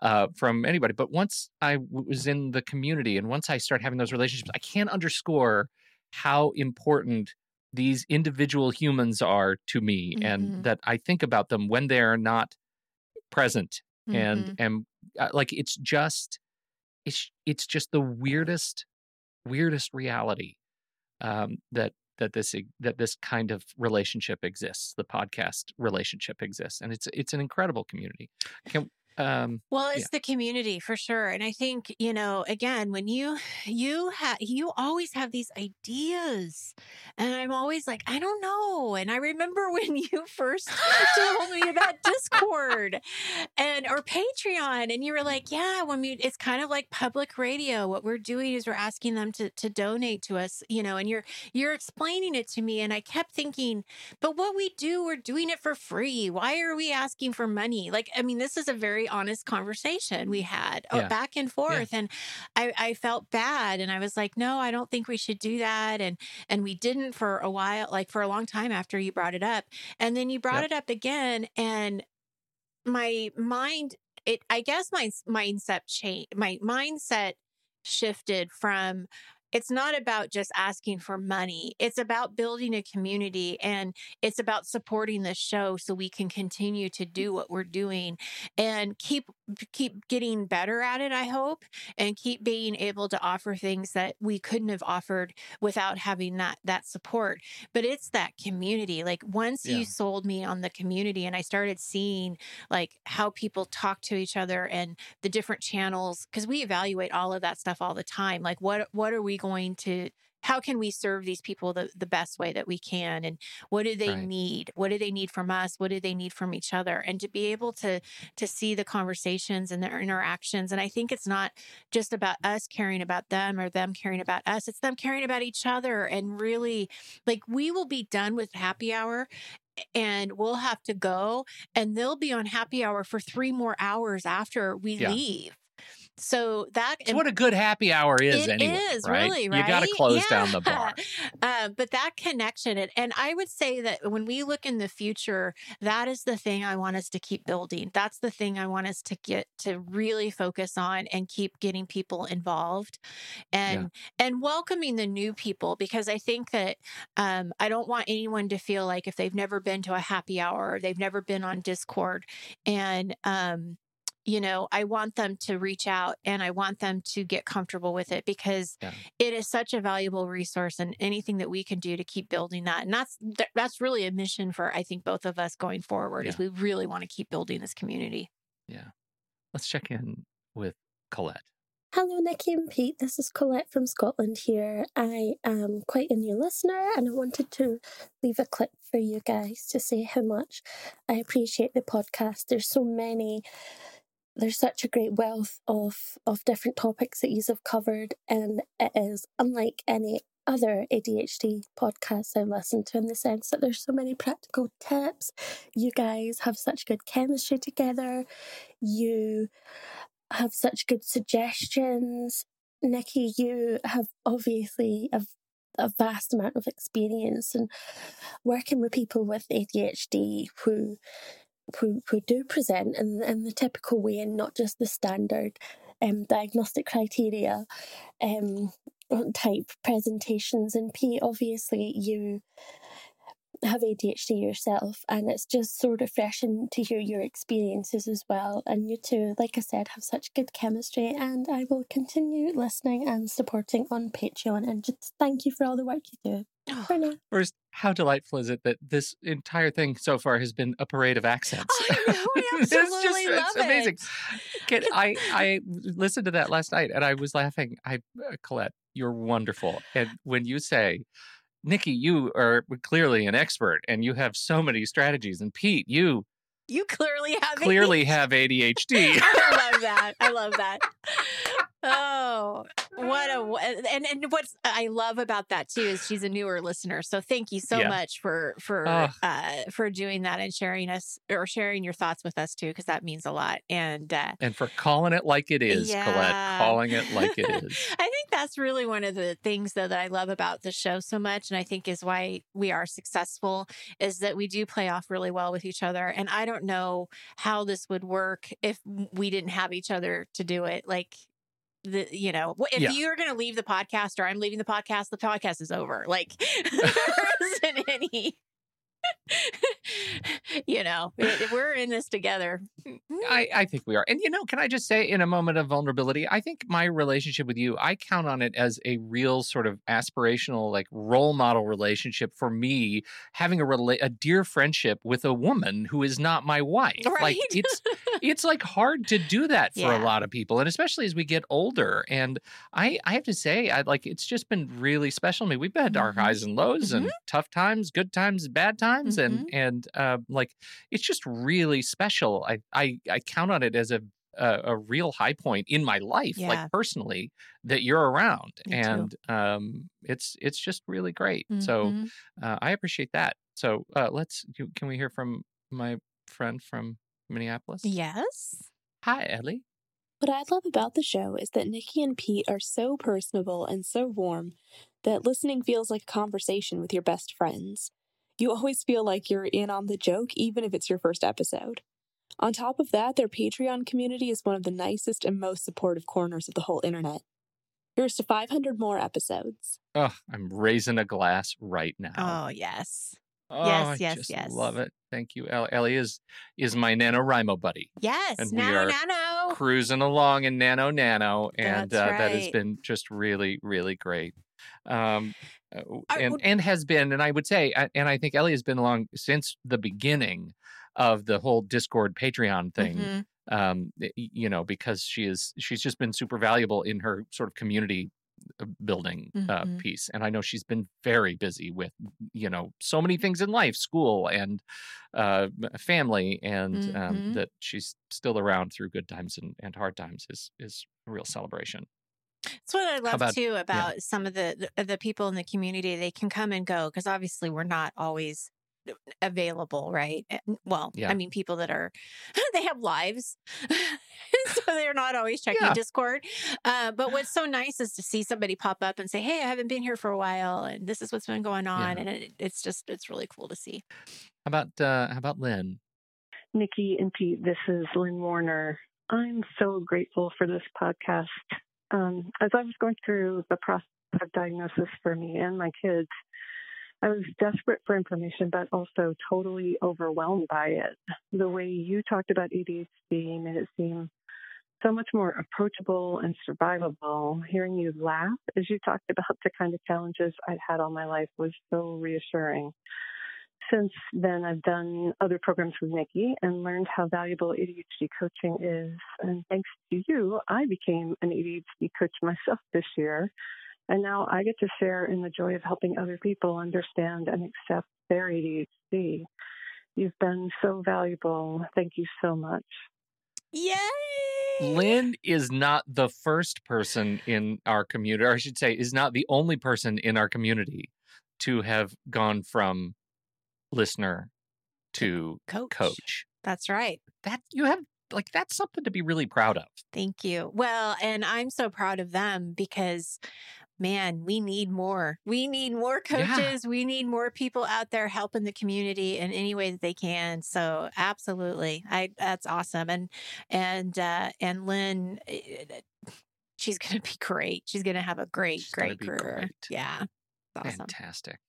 uh, from anybody but once i w- was in the community and once i start having those relationships i can't underscore how important these individual humans are to me Mhm. and that I think about them when they're not present and Mhm. and uh, like it's just it's it's just the weirdest weirdest reality um that that this that this kind of relationship exists the podcast relationship exists and it's it's an incredible community can um Well, it's Yeah. the community for sure. And I think, you know, again, when you you have you always have these ideas. And I'm always like, I don't know. And I remember when you first told me about Discord and or Patreon and you were like, yeah, when we it's kind of like public radio. What we're doing is we're asking them to to donate to us, you know, and you're you're explaining it to me and I kept thinking, but what we do, we're doing it for free. Why are we asking for money? Like, I mean, this is a very honest conversation we had uh, Yeah. back and forth. And I, I felt bad. And I was like, no, I don't think we should do that. And, and we didn't for a while, like for a long time after you brought it up. And then you brought Yep. it up again. And my mind, it, I guess my mindset change, my mindset shifted from, it's not about just asking for money. It's about building a community and it's about supporting the show so we can continue to do what we're doing and keep keep getting better at it, I hope, and keep being able to offer things that we couldn't have offered without having that that support. But it's that community. Like once Yeah. you sold me on the community and I started seeing like how people talk to each other and the different channels because we evaluate all of that stuff all the time. Like what what are we going to how can we serve these people the, the best way that we can? And what do they Right. need? What do they need from us? What do they need from each other? And to be able to to see the conversations and their interactions. And i think it's not just about us caring about them or them caring about us. It's them caring about each other and really like we will be done with happy hour and we'll have to go and they'll be on happy hour for three more hours after we Yeah. leave so that it's what a good happy hour is it anyway is, right really, you got to right? close down the bar Uh, but that connection, and, and I would say that when we look in the future, that is the thing I want us to keep building. That's the thing I want us to get to really focus on and keep getting people involved, and and welcoming the new people because I think that um, I don't want anyone to feel like if they've never been to a happy hour or they've never been on Discord, and um, you know, I want them to reach out and I want them to get comfortable with it because Yeah. it is such a valuable resource and anything that we can do to keep building that. And that's that's really a mission for I think both of us going forward is we really want to keep building this community. Yeah. Let's check in with colette Hello, Nikki and Pete. This is Colette from Scotland here. I am quite a new listener and I wanted to leave a clip for you guys to say how much I appreciate the podcast. There's so many, there's such a great wealth of, of different topics that you have covered, and it is unlike any other ADHD podcasts I've listened to in the sense that there's so many practical tips. You guys have such good chemistry together. You have such good suggestions. Nikki, you have obviously a, a vast amount of experience in working with people with ADHD who who, do present in, in the typical way and not just the standard um, diagnostic criteria um, type presentations. And Pete, obviously, you have ADHD yourself, and it's just so refreshing to hear your experiences as well. And you two, like I said, have such good chemistry, and I will continue listening and supporting on Patreon. And just thank you for all the work you do. First, how delightful is it that this entire thing so far has been a parade of accents? I know, we It's just- absolutely love it's amazing. it. I I listened to that last night and I was laughing. I uh, Colette, you're wonderful. And when you say, Nikki, you are clearly an expert and you have so many strategies, and Pete, you You clearly have clearly have ADHD. I love that. I love that. Oh, what a and and what's I love about that too is she's a newer listener. So thank you so Yeah. much for for uh for doing that and sharing us or sharing your thoughts with us too because that means a lot. And uh and for calling it like it is, Yeah. Colette, calling it like it is. I think that's really one of the things though that I love about the show so much and I think is why we are successful is that we do play off really well with each other and I don't know how this would work if we didn't have each other to do it like the you know if Yeah. you're going to leave the podcast or I'm leaving the podcast the podcast is over like there than any. you know, eh, eh, we're in this together. I, I think we are. And, you know, can I just say, in a moment of vulnerability, I think my relationship with you, I count on it as a real sort of aspirational, like role model relationship for me, having a, rela- a dear friendship with a woman who is not my wife. Right? Like, it's, it's like hard to do that for Yeah. a lot of people. And especially as we get older. And I, I have to say, I like, it's just been really special to me. We've had our Mhm. highs and lows mm-hmm. and tough times, good times, bad times. Mhm. And, and, uh, like, it's just really special. I, I, I count on it as a, a, a real high point in my life, Yeah. like personally, that you're around, Me too. and um, it's it's just really great. So Mhm. uh, I appreciate that. So uh, let's can we hear from my friend from Minneapolis? yes. Hi, Ellie. What I love about the show is that Nikki and Pete are so personable and so warm that listening feels like a conversation with your best friends. You always feel like you're in on the joke, even if it's your first episode. On top of that, their Patreon community is one of the nicest and most supportive corners of the whole internet. Here's to 500 more episodes. Oh, I'm raising a glass right now. Oh, yes. Oh, yes, I yes, just yes. Love it. Thank you. El- Ellie is is my NaNoWriMo buddy. Yes. And we nano, are nano. cruising along in nano nano and That's uh, that has been just really really great um I and would- and has been and i would say uh, and i think ellie has been along since the beginning of the whole discord patreon thing Mhm. um you know because she is she's just been super valuable in her sort of community uh, building uh, Mhm. piece and i know she's been very busy with you know so many things in life school and uh family and um, Mhm. that she's still around through good times and, and hard times is is a real celebration That's what I love about- too about some of the the the people in the community. They can come and go because obviously we're not always available, right? Well, Yeah. I mean, people that are they have lives, so they're not always checking Yeah. Discord. Uh, but what's so nice is to see somebody pop up and say, "Hey, I haven't been here for a while, and this is what's been going on," Yeah. and it, it's just it's really cool to see. how about uh how about lynn Nikki and Pete, this is Lynn Warner. I'm so grateful for this podcast. Um, as I was going through the process of diagnosis for me and my kids, I was desperate for information, but also totally overwhelmed by it. The way you talked about ADHD made it seem so much more approachable and survivable. Hearing you laugh as you talked about the kind of challenges I'd had all my life was so reassuring since then, I've done other programs with Nikki and learned how valuable ADHD coaching is. And thanks to you, I became an ADHD coach myself this year. And now I get to share in the joy of helping other people understand and accept their ADHD. You've been so valuable. Thank you so much. Yay! lynn is not the first person in our community or i should say is not the only person in our community to have gone from listener to Coach. coach That's right. that you have like that's something to be really proud of Thank you. Well, and I'm so proud of them because man, we need more. We need more Yeah. coaches. We need more people out there helping the community in any way that they can. So, absolutely. I that's awesome. And and uh and Lynn eh, she's going to be great. She's going to have a great She's great career. great. Yeah. Awesome. fantastic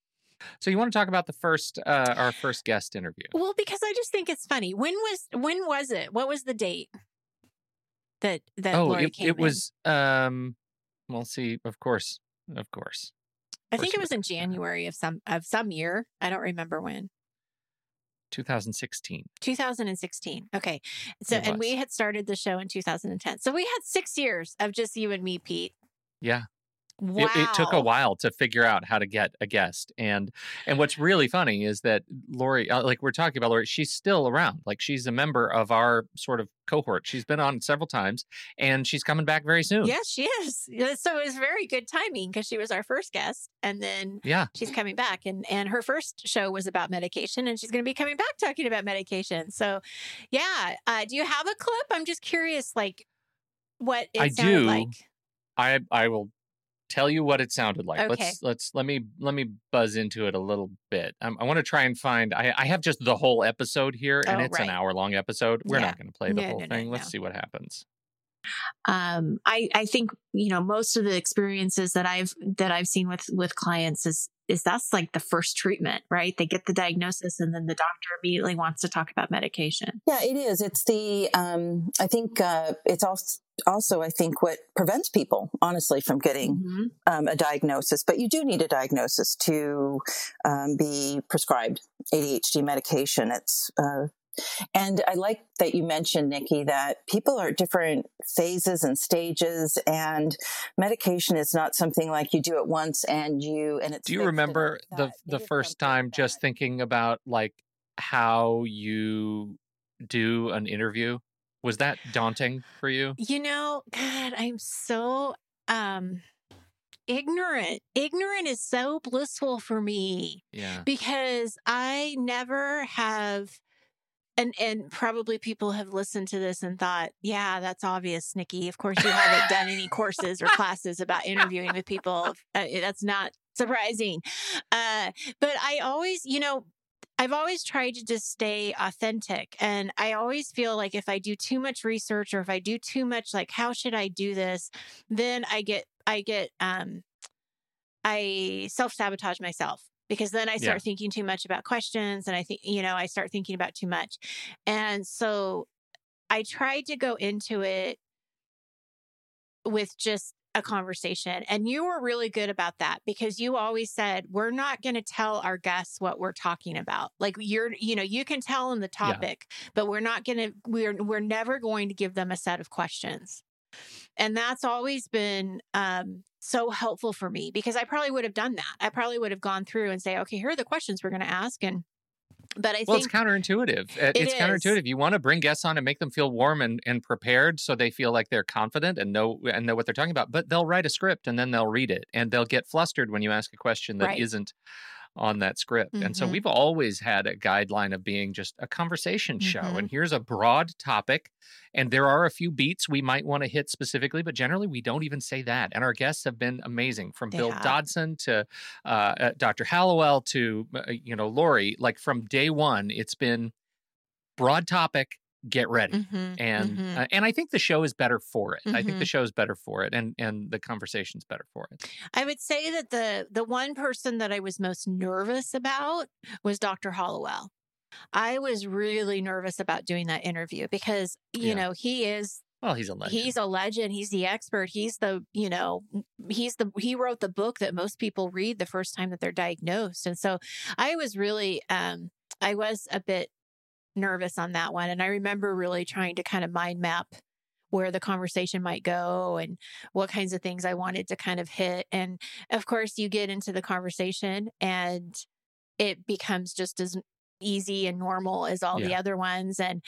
so you want to talk about the first uh our first guest interview Well, because I just think it's funny. When was when was it? What was the date that that oh Lori it, came it in? was um we'll see of course of course I think it was in January of some of some year. I don't remember when. 2016 2016. Okay. So and we had started the show in 2010. So we had 6 years of just you and me, Pete. yeah Wow. It, it took a while to figure out how to get a guest, and and what's really funny is that Lori, uh, like we're talking about Lori, she's still around. Like she's a member of our sort of cohort. She's been on several times, and she's coming back very soon. Yes, she is. So it was very good timing because she was our first guest and then Yeah. she's coming back and and her first show was about medication and she's going to be coming back talking about medication. So yeah, uh, do you have a clip? I'm just curious like what it I sounded do. like. I I will tell you what it sounded like. Okay. Let's let's let me let me buzz into it a little bit. Um, I want to try and find. I I have just the whole episode here, and Oh, it's an hour long episode. We're Yeah. not going to play the No, whole no, no, thing. Let's no. see what happens. um i i think you know most of the experiences that i've that i've seen with with clients is is that's like the first treatment, right? They get the diagnosis and then the doctor immediately wants to talk about medication. Yeah, it is. It's the, um, I think uh, it's also, also, I think, what prevents people, honestly, from getting Mm-hmm. um, a diagnosis. But you do need a diagnosis to um, be prescribed ADHD medication. It's, uh, and I like that you mentioned, Nikki, that people are at different phases and stages, and medication is not something like you do it once and you and it's. Do you remember the that. the It is first time that- just thinking about like how you do an interview? Was that daunting for you? You know, God, I'm so um ignorant. Ignorant is so blissful for me Yeah. because I never have and and probably people have listened to this and thought, yeah, that's obvious, Nikki. Of course, you haven't done any courses or classes about interviewing with people. Uh, that's not surprising. Uh, but I always, you know, I've always tried to just stay authentic. And I always feel like if I do too much research or if I do too much, like, how should I do this? Then I get, I get, um, I self sabotage myself because then I start Yeah. thinking too much about questions and I think, you know, I start thinking about too much. And so I tried to go into it with just a conversation. And you were really good about that because you always said, we're not going to tell our guests what we're talking about. Like you're, you know, you can tell them the Yeah. topic, but we're not going to, we're, we're never going to give them a set of questions. And that's always been um, so helpful for me because I probably would have done that. I probably would have gone through and say, okay, here are the questions we're going to ask. And, but I Well, think it's counterintuitive. Eh, it it's counterintuitive. You want to bring guests on and make them feel warm and, and prepared so they feel like they're confident and know and know what they're talking about. But they'll write a script and then they'll read it and they'll get flustered when you ask a question that Right. On that script. And so Mhm. we've always had a guideline of being just a conversation show. Mhm. And here's a broad topic. And there are a few beats we might want to hit specifically, but generally we don't even say that. And our guests have been amazing from They Bill have. Dodson to uh, uh, Dr. Hallowell to, uh, you know, Lori. Like from day one, it's been broad topic, get ready. Mhm, And mhm. uh, and I think the show is better for it. I think the Mhm. show is better for it, and and the conversation's better for it. I would say that the the one person that I was most nervous about was Dr. Hallowell. I was really nervous about doing that interview because you Yeah. know he is Well, he's a legend. he's a legend he's the expert he's the you know he's the he wrote the book that most people read the first time that they're diagnosed and so i was really um i was a bit nervous on that one. And i remember really trying to kind of mind map where the conversation might go and what kinds of things i wanted to kind of hit. And of course you get into the conversation and it becomes just as easy and normal as all the other ones. And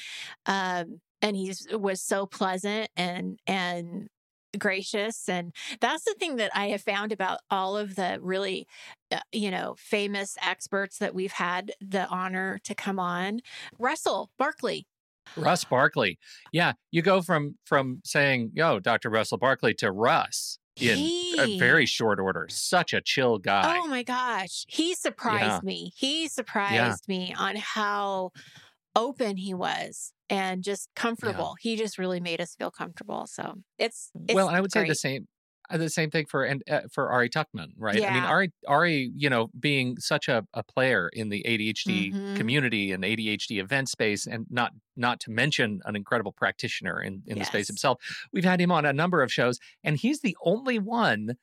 um and he's was so pleasant and and gracious and that's the thing that i have found about all of the really uh, you know famous experts that we've had the honor to come on russell barkley Russ Barkley. Yeah, you go from from saying, "Yo, Dr. Russell Barkley" to Russ in a very short order. Such a chill guy. oh my gosh he surprised Yeah. me he surprised me on how open he was and just comfortable he just really made us feel comfortable so it's, it's well, and I would say the same uh, the same thing for and uh, for Ari Tuckman, right? I mean, Ari Ari, you know, being such a, a player in the ADHD Mhm. community and ADHD event space, and not not to mention an incredible practitioner in in the space himself. We've had him on a number of shows, and he's the only one,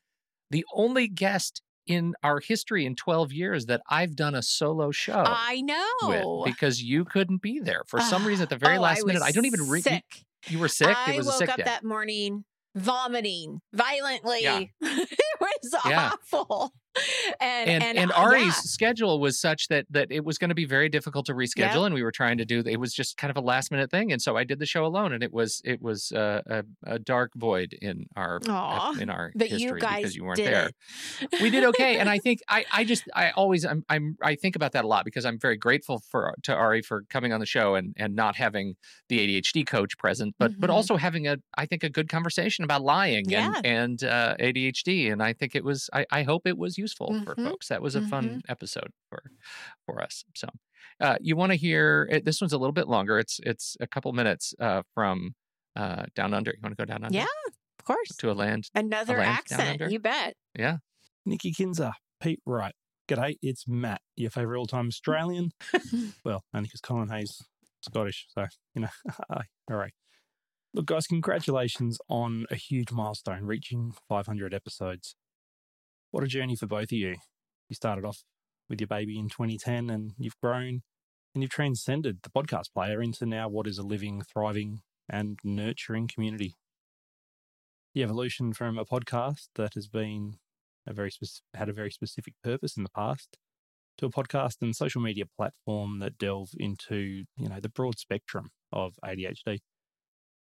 the only guest in our history in 12 years that I've done a solo show i know because you couldn't be there for some reason at the very Oh, last I minute. I don't even re- you, sick. you were sick. I it was woke a sick up day. that morning vomiting violently. Yeah. it was Yeah. awful. And and and, and, uh, Ari's yeah. schedule was such that that it was going to be very difficult to reschedule, and we were trying to do. It was just kind of a last minute thing, and so I did the show alone, and it was it was uh, a, a dark void in our Aw, in our but history you guys because you weren't there. it. we did okay, and I think I I just I always I'm I'm I think about that a lot because I'm very grateful for to Ari for coming on the show and and not having the ADHD coach present, but but Mhm. also having a I think a good conversation about lying Yeah. and and uh, ADHD, and I think it was I I hope it was useful for Mhm. folks. That was a Mhm. fun episode for for us. So, uh, you want to hear it, this one's a little bit longer. It's it's a couple minutes uh, from uh, down under. You want to go down under? Yeah, of course. To a land. Another land accent. You bet. Yeah. Nikki Kinzer, Pete Wright. G'day, it's Matt, your favourite all time Australian. well, only because Colin Hayes Scottish, so, you know, all right. Look, guys, congratulations on a huge milestone, reaching 500 episodes. What a journey for both of you. You started off with your baby in 2010 and you've grown and you've transcended the podcast player into now what is a living, thriving, and nurturing community. The evolution from a podcast that has been a very spec- had a very specific purpose in the past to a podcast and social media platform that delve into you know the broad spectrum of ADHD.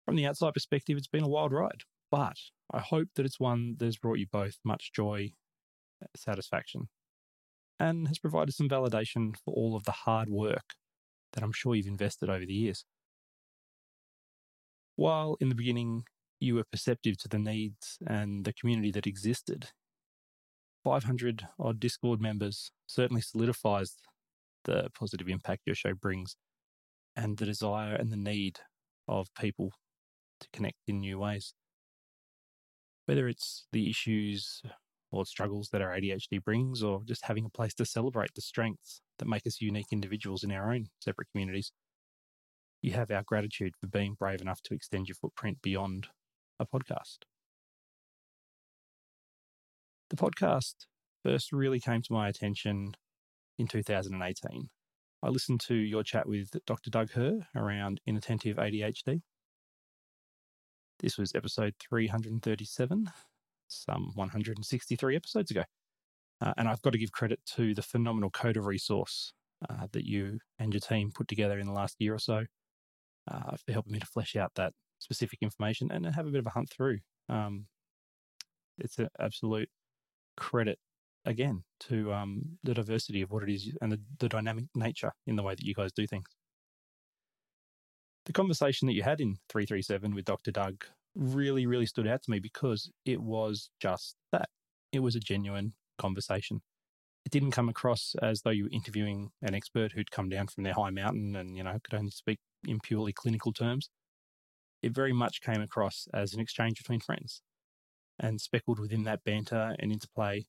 From the outside perspective, it's been a wild ride, but I hope that it's one that has brought you both much joy, satisfaction, and has provided some validation for all of the hard work that I'm sure you've invested over the years. While in the beginning you were perceptive to the needs and the community that existed, 500 odd Discord members certainly solidifies the positive impact your show brings and the desire and the need of people to connect in new ways. Whether it's the issues or struggles that our ADHD brings, or just having a place to celebrate the strengths that make us unique individuals in our own separate communities, you have our gratitude for being brave enough to extend your footprint beyond a podcast. The podcast first really came to my attention in 2018. I listened to your chat with Dr. Doug Herr around inattentive ADHD. This was episode 337, some 163 episodes ago. Uh, and I've got to give credit to the phenomenal CODA resource uh, that you and your team put together in the last year or so uh, for helping me to flesh out that specific information and have a bit of a hunt through. Um, it's an absolute credit again to um, the diversity of what it is and the, the dynamic nature in the way that you guys do things. The conversation that you had in 337 with Dr. Doug really, really stood out to me because it was just that. It was a genuine conversation. It didn't come across as though you were interviewing an expert who'd come down from their high mountain and, you know, could only speak in purely clinical terms. It very much came across as an exchange between friends. And speckled within that banter and interplay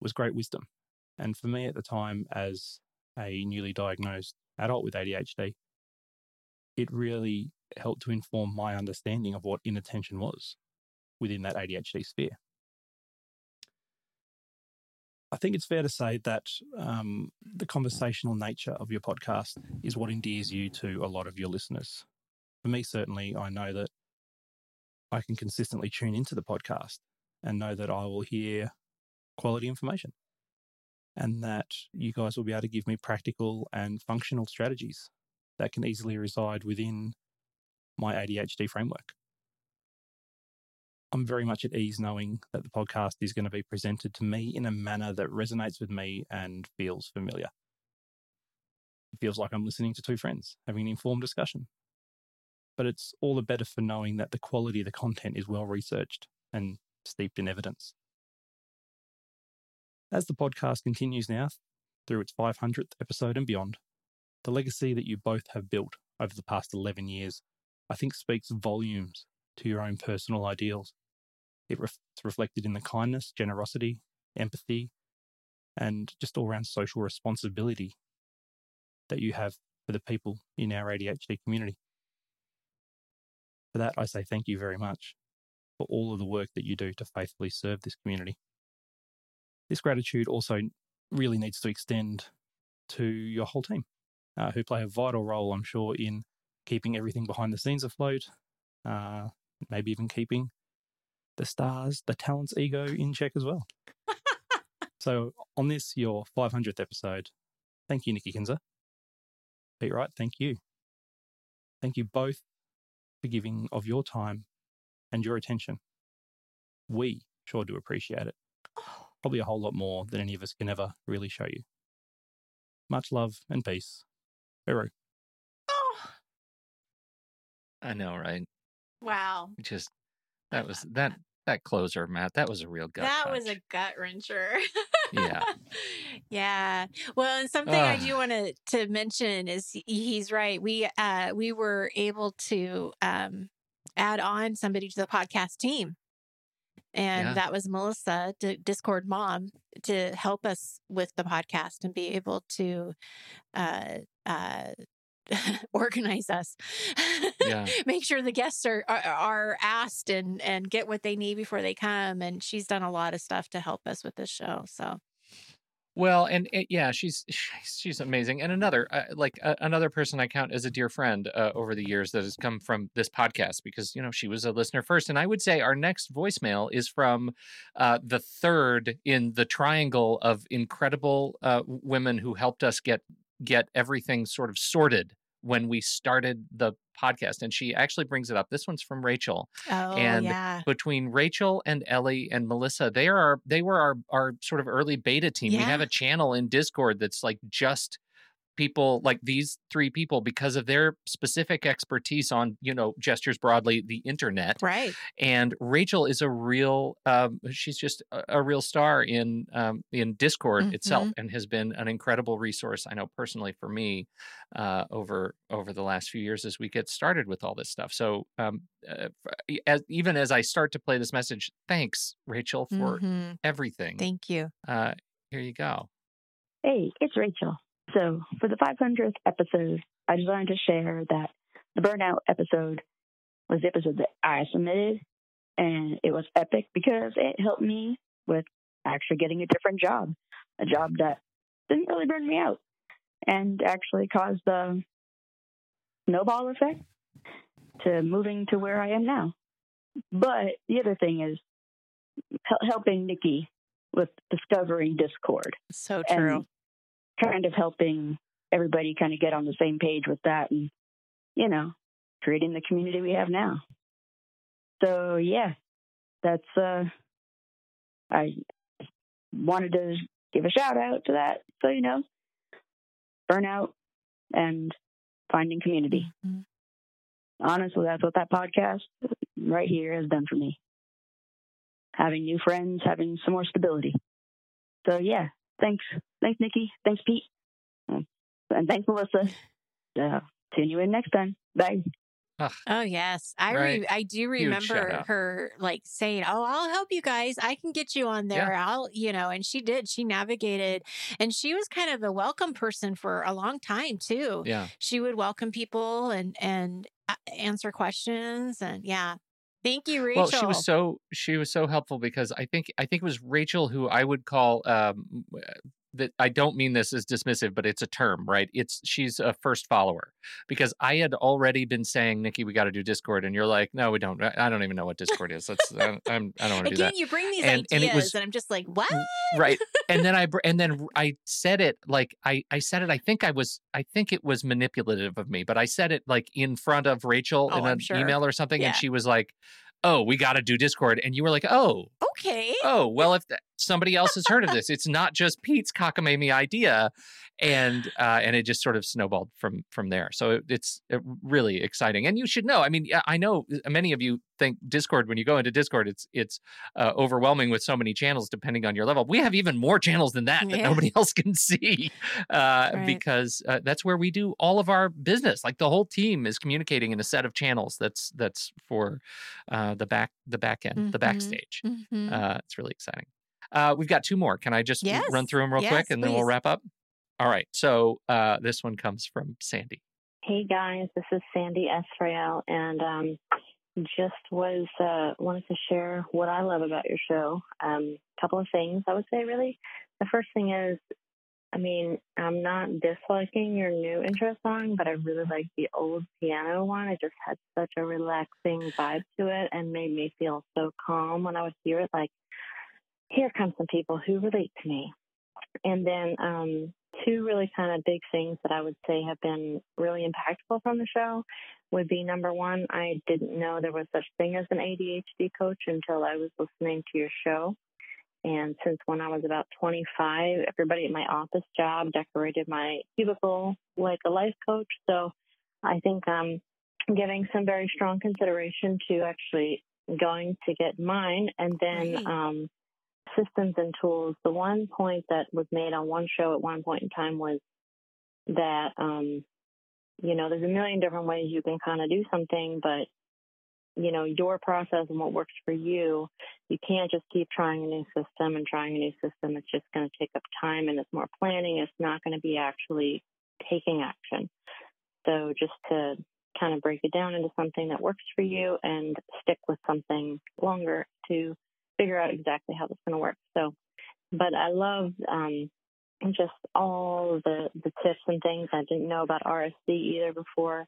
was great wisdom. And for me at the time, as a newly diagnosed adult with ADHD, it really helped to inform my understanding of what inattention was within that ADHD sphere. I think it's fair to say that um, the conversational nature of your podcast is what endears you to a lot of your listeners. For me, certainly, I know that I can consistently tune into the podcast and know that I will hear quality information and that you guys will be able to give me practical and functional strategies that can easily reside within my ADHD framework. I'm very much at ease knowing that the podcast is going to be presented to me in a manner that resonates with me and feels familiar. It feels like I'm listening to two friends having an informed discussion. But it's all the better for knowing that the quality of the content is well researched and steeped in evidence. As the podcast continues now through its 500th episode and beyond, the legacy that you both have built over the past 11 years, I think speaks volumes to your own personal ideals. It ref- it's reflected in the kindness, generosity, empathy, and just all around social responsibility that you have for the people in our ADHD community. For that, I say thank you very much for all of the work that you do to faithfully serve this community. This gratitude also really needs to extend to your whole team, uh, who play a vital role, I'm sure, in keeping everything behind the scenes afloat, uh, maybe even keeping the stars, the talent's ego in check as well. so, on this, your 500th episode, thank you, Nikki Kinzer. Pete Wright, thank you. Thank you both for giving of your time and your attention. We sure do appreciate it. Probably a whole lot more than any of us can ever really show you. Much love and peace. Hero. I know, right? Wow. Just that was that that closer, Matt. That was a real gut. that punch. was a gut wrencher. Yeah. yeah. Well, and something I do want to to mention is he's right. We uh we were able to um add on somebody to the podcast team. And Yeah. that was Melissa, D- Discord mom, to help us with the podcast and be able to uh, uh, organize us. Yeah. Make sure the guests are, are are asked and and get what they need before they come. And she's done a lot of stuff to help us with this show. So Well, and it, yeah, she's she's amazing. And another uh, like uh, another person I count as a dear friend uh, over the years that has come from this podcast because you know she was a listener first. And I would say our next voicemail is from uh, the third in the triangle of incredible uh, women who helped us get get everything sort of sorted when we started the podcast. And she actually brings it up. This one's from Rachel oh and yeah. between Rachel and Ellie and Melissa, they are they were our our sort of early beta team. We have a channel in Discord that's like just people like these three people because of their specific expertise on you know gestures broadly the internet Right. and rachel is a real um, she's just a, a real star in um, in discord itself Mhm. and has been an incredible resource i know personally for me uh, over over the last few years as we get started with all this stuff so um, uh, as, even as i start to play this message thanks rachel for Mhm. everything Thank you. uh, here you go Hey, it's Rachel. So, for the 500th episode, I just wanted to share that the burnout episode was the episode that I submitted, and it was epic because it helped me with actually getting a different job, a job that didn't really burn me out, and actually caused the snowball effect to moving to where I am now. But the other thing is helping Nikki with discovering Discord So and true. Kind of helping everybody kind of get on the same page with that and you know creating the community we have now. So yeah that's uh i wanted to give a shout out to that. So you know burnout and finding community. Mhm. honestly that's what that podcast right here has done for me. Having new friends having some more stability. So yeah thanks thanks nikki thanks pete Mm. and thanks melissa uh, tune you in next time bye Oh yes, I Right. re- I do remember her like saying, "Oh, I'll help you guys. I can get you on there. I'll, you know." And she did. She navigated, and she was kind of a welcome person for a long time too. yeah She would welcome people and and uh, answer questions, and yeah. Thank you, Rachel. Well, she was so she was so helpful because I think I think it was Rachel who I would call um, w- that I don't mean this as dismissive, but it's a term, right? It's she's a first follower because I had already been saying, Nikki, we got to do Discord, and you're like, no, we don't. I don't even know what Discord is. I, I'm. I don't want to do Again, that. you bring these And- ideas, and and, it was- I'm just like, what? right and then i and then i said it like i i said it i think i was i think it was manipulative of me but i said it like in front of rachel Oh, in an sure. email or something Yeah. and she was like oh we got to do discord and you were like oh Okay. oh well if th- somebody else has heard of this it's not just pete's cockamamie idea and uh and it just sort of snowballed from from there so it, it's really exciting and you should know i mean i know uh, many of you think discord when you go into discord it's it's uh, overwhelming with so many channels depending on your level we have even more channels than that that nobody else can see uh Right. because uh, that's where we do all of our business like the whole team is communicating in a set of channels that's that's for uh the back the back end the Mhm. backstage Mhm. uh, it's really exciting. Uh, we've got two more. Can I just run through them real Yes, quick and then we'll wrap up? All right. So uh, this one comes from Sandy. Hey guys, this is Sandy Esrael, and um, just was uh, wanted to share what I love about your show. A um, couple of things I would say. Really, the first thing is, I mean, I'm not disliking your new intro song, but I really like the old piano one. It just had such a relaxing vibe to it, and made me feel so calm when I would hear it. Like, here come some people who relate to me. And then um, two really kind of big things that I would say have been really impactful from the show would be number one, I didn't know there was such thing as an ADHD coach until I was listening to your show. And since when I was about 25, everybody at my office job decorated my cubicle like a life coach. So I think I'm giving some very strong consideration to actually going to get mine. And then Right. um, systems and tools. The one point that was made on one show at one point in time was that, um, you know, there's a million different ways you can kind of do something, but you know, your process and what works for you. You can't just keep trying a new system and trying a new system. It's just going to take up time and it's more planning. It's not going to be actually taking action. So just to kind of break it down into something that works for you and stick with something longer to figure out exactly how that's going to work. So, but I love um, just all the the tips and things. I didn't know about RSD either before,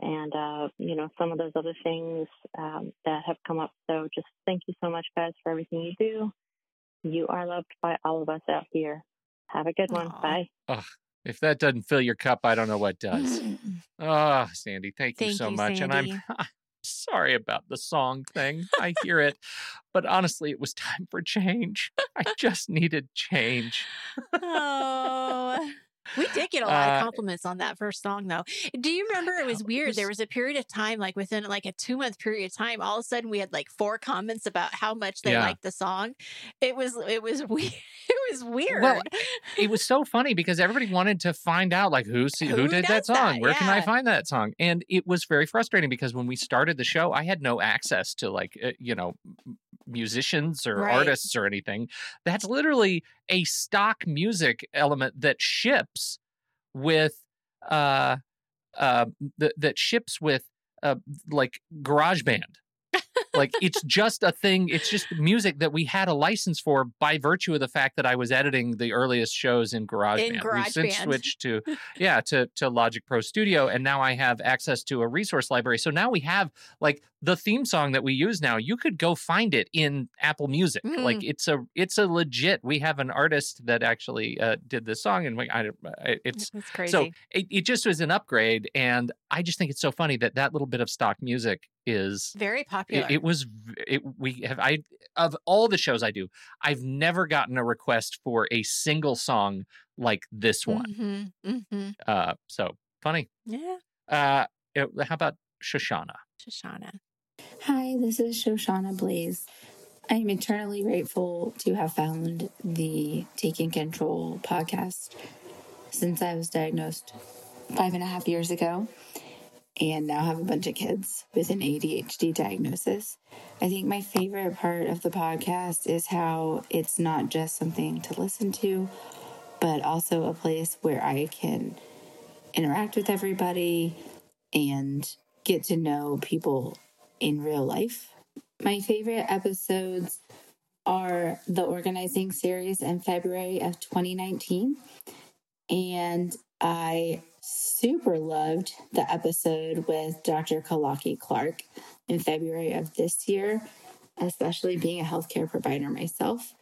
and uh, you know some of those other things um, that have come up. So just thank you so much, guys, for everything you do. You are loved by all of us out here. Have a good one. Bye. Ugh, if that doesn't fill your cup, I don't know what does. Ah, Sandy, thank you so you, much. And I'm sorry about the song thing. I hear it. But honestly, it was time for change. I just needed change. oh. We did get a lot Uh, of compliments on that first song, though. Do you remember it was weird? There was a period of time, like within like a two month period of time, all of a sudden we had like four comments about how much they Yeah. liked the song. It was it was weird. Was weird. Well, it was so funny because everybody wanted to find out like who who, Who did that song? that? Where can I find that song? And it was very frustrating because when we started the show, I had no access to like uh, you know musicians or Right. artists or anything. That's literally a stock music element that ships with uh uh that that ships with uh like GarageBand. Like it's just a thing it's just music that we had a license for by virtue of the fact that I was editing the earliest shows in GarageBand. We've since switched to yeah, to to Logic Pro Studio and now I have access to a resource library. So now we have like the theme song that we use now. You could go find it in Apple Music. Like Mm. it's a it's a legit. We have an artist that actually uh, did this song and we, I, I- it's That's so it, it just was an upgrade and I just think it's so funny that that little bit of stock music is Very popular. it, it was it we have I of all the shows I do, I've never gotten a request for a single song like this one. hmm hmm Uh so funny. Yeah. Uh it- how about Shoshana? Shoshana. Hi, this is Shoshana Blaze. I am eternally grateful to have found the Taking Control podcast since I was diagnosed five and a half years ago and now have a bunch of kids with an ADHD diagnosis. I think my favorite part of the podcast is how it's not just something to listen to, but also a place where I can interact with everybody and get to know people in real life. My favorite episodes are the organizing series in February of 2019. And I super loved the episode with Dr. Kalaki Clark in February of this year, especially being a healthcare provider myself.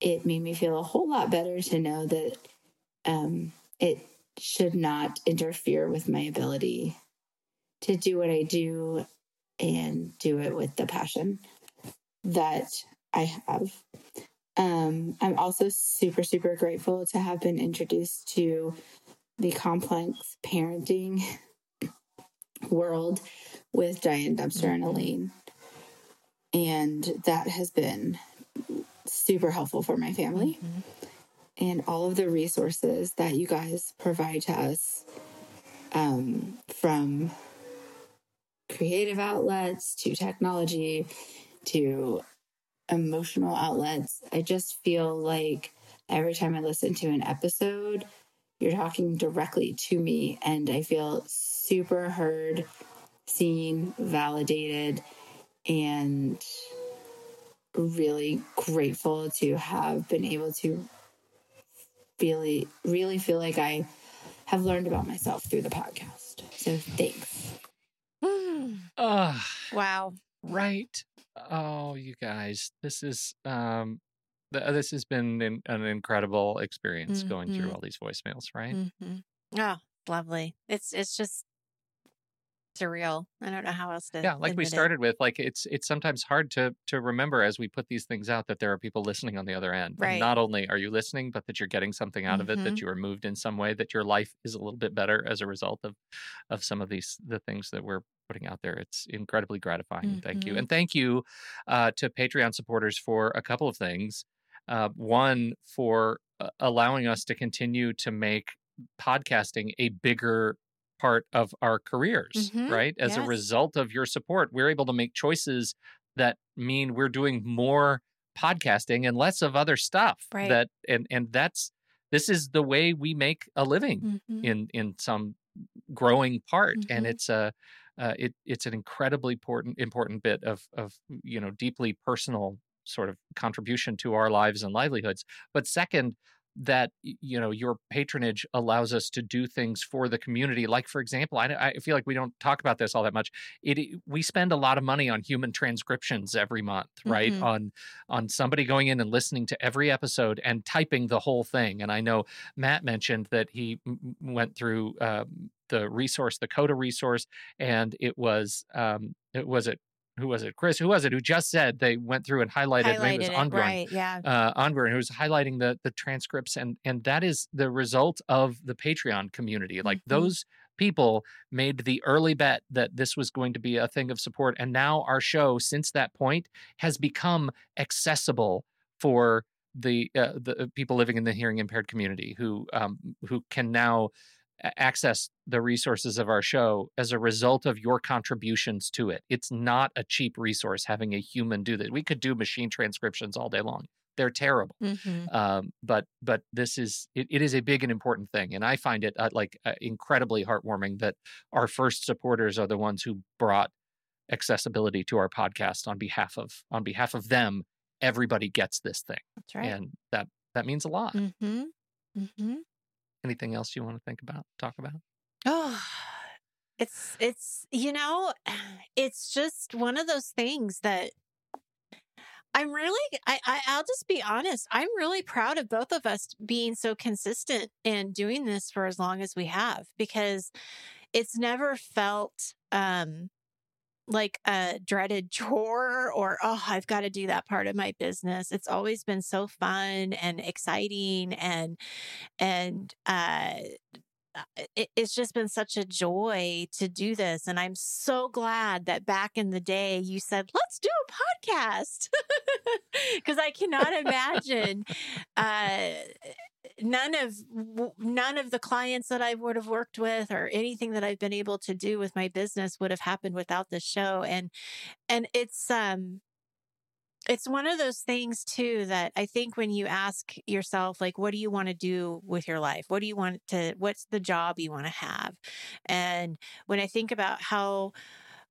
It made me feel a whole lot better to know that um, it should not interfere with my ability to do what I do and do it with the passion that I have. Um, I'm also super, super grateful to have been introduced to the complex parenting world with Diane Dempster and Elaine. And that has been super helpful for my family. And all of the resources that you guys provide to us um, from creative outlets to technology to emotional outlets. I just feel like every time I listen to an episode, you're talking directly to me, and I feel super heard, seen, validated, and really grateful to have been able to really, really feel like I have learned about myself through the podcast. So thanks. Uh, wow. Right. Oh, you guys, this is um th- this has been an, an incredible experience going through Mhm. all these voicemails, right? hmm Oh, lovely. It's it's just surreal. I don't know how else to. Yeah, like we admit it. started with, like it's it's sometimes hard to to remember as we put these things out that there are people listening on the other end. And Right. not only are you listening, but that you're getting something out of it, that you are moved in some way, that your life is a little bit better as a result of of some of these the things that we're putting out there. It's incredibly gratifying. and Thank you, Mhm. and thank you uh, to Patreon supporters for a couple of things. Uh, one for uh, allowing us to continue to make podcasting a bigger part of our careers, Mhm. right? As a result of your support, we're able to make choices that mean we're doing more podcasting and less of other stuff. Right. That and and that's this is the way we make a living Mhm. in in some growing part, and Mhm. it's a uh, it it's an incredibly important important bit of of you know deeply personal sort of contribution to our lives and livelihoods. But second, that you know your patronage allows us to do things for the community like for example i, I feel like we don't talk about this all that much it we spend a lot of money on human transcriptions every month right Mhm. on on somebody going in and listening to every episode and typing the whole thing and i know matt mentioned that he m- went through um, the resource the coda resource and it was um it was it who was it chris who was it who just said they went through and highlighted, maybe it was Highlighted it, right, yeah. uh, Onbjorn, who's highlighting the the transcripts, and and that is the result of the Patreon community. Like Mhm. those people made the early bet that this was going to be a thing of support, and now our show, since that point, has become accessible for the uh, the people living in the hearing impaired community who um, who can now access the resources of our show as a result of your contributions to it. It's not a cheap resource having a human do that. We could do machine transcriptions all day long. They're terrible. Mhm. Um, but but this is it, it is a big and important thing, and I find it uh, like uh, incredibly heartwarming that our first supporters are the ones who brought accessibility to our podcast on behalf of on behalf of them. Everybody gets this thing. That's right. and that that means a lot. Mm-hmm. Mm-hmm. Anything else you want to think about? Talk about? Oh, it's it's you know, it's just one of those things that I'm really I, I I'll just be honest. I'm really proud of both of us being so consistent and doing this for as long as we have because it's never felt um like a dreaded chore or oh I've got to do that part of my business. It's always been so fun and exciting and and uh it's just been such a joy to do this and i'm so glad that back in the day you said let's do a podcast. Because i cannot imagine uh none of none of the clients that i would have worked with or anything that i've been able to do with my business would have happened without this show and and it's um it's one of those things too that I think when you ask yourself, like, what do you want to do with your life? What do you want to, what's the job you want to have? And when I think about how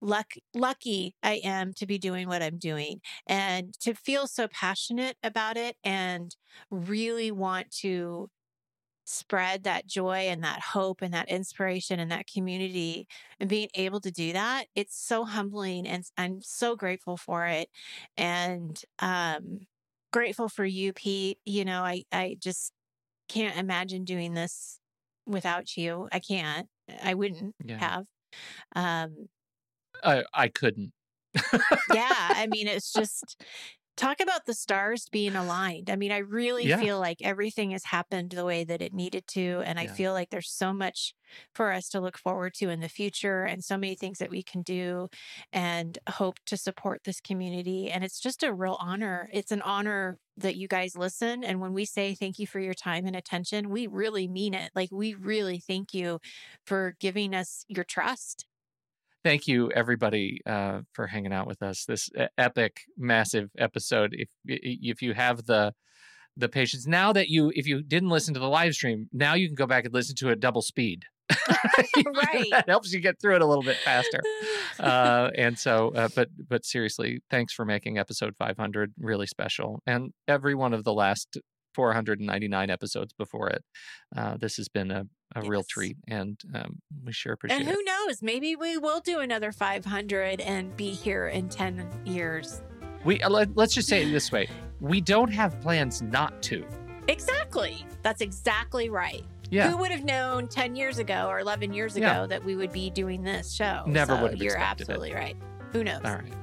luck, lucky I am to be doing what I'm doing and to feel so passionate about it and really want to spread that joy and that hope and that inspiration and that community and being able to do that it's so humbling and i'm so grateful for it and um grateful for you pete you know i i just can't imagine doing this without you i can't i wouldn't Yeah. have um I I couldn't. yeah i mean it's just talk about the stars being aligned i mean i really Yeah. feel like everything has happened the way that it needed to and i Yeah. feel like there's so much for us to look forward to in the future and so many things that we can do and hope to support this community and it's just a real honor it's an honor that you guys listen and when we say thank you for your time and attention we really mean it like we really thank you for giving us your trust Thank you, everybody, uh, for hanging out with us. This epic, massive episode. If if you have the the patience now that you if you didn't listen to the live stream, now you can go back and listen to it double speed. right that helps you get through it a little bit faster. Uh, and so, uh, but but seriously, thanks for making episode 500 really special, and every one of the last 499 episodes before it. Uh, this has been a, a real treat, and um, we sure appreciate and it. who knows maybe we will do another 500 and be here in 10 years We uh, let, let's just say it this way: we don't have plans not to. exactly that's exactly right Yeah. who would have known 10 years ago or 11 years ago Yeah. that we would be doing this show Never So would have you're expected it. absolutely right who knows All right.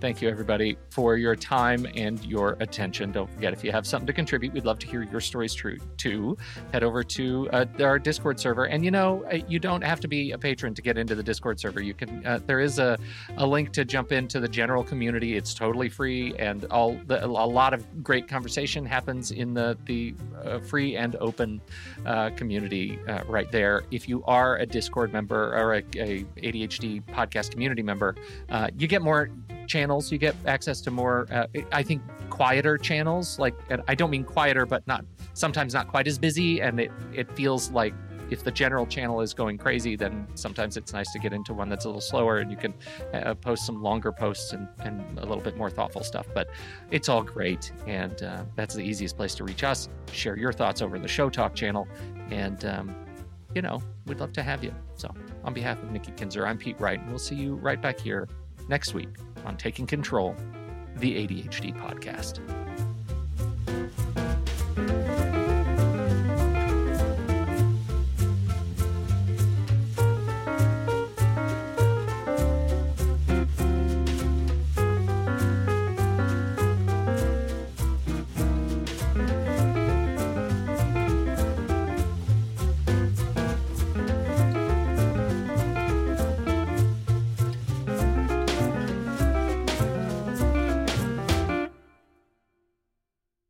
Thank you, everybody, for your time and your attention. Don't forget, if you have something to contribute, we'd love to hear your stories true too. Head over to uh, our Discord server, and you know uh, you don't have to be a patron to get into the Discord server. You can. Uh, there is a, a link to jump into the general community. It's totally free, and all the, a lot of great conversation happens in the the uh, free and open uh, community uh, right there. If you are a Discord member or a, a ADHD podcast community member, you get more channels. You get access to more, uh, I think, quieter channels. Like, I don't mean quieter, but not sometimes not quite as busy. And it, it feels like if the general channel is going crazy, then sometimes it's nice to get into one that's a little slower and you can uh, post some longer posts and, and, a little bit more thoughtful stuff. But it's all great. And uh, that's the easiest place to reach us. Share your thoughts over the Show Talk channel. And, um, you know, we'd love to have you. So, on behalf of Nikki Kinzer, I'm Pete Wright, and we'll see you right back here next week on Taking Control, the ADHD podcast.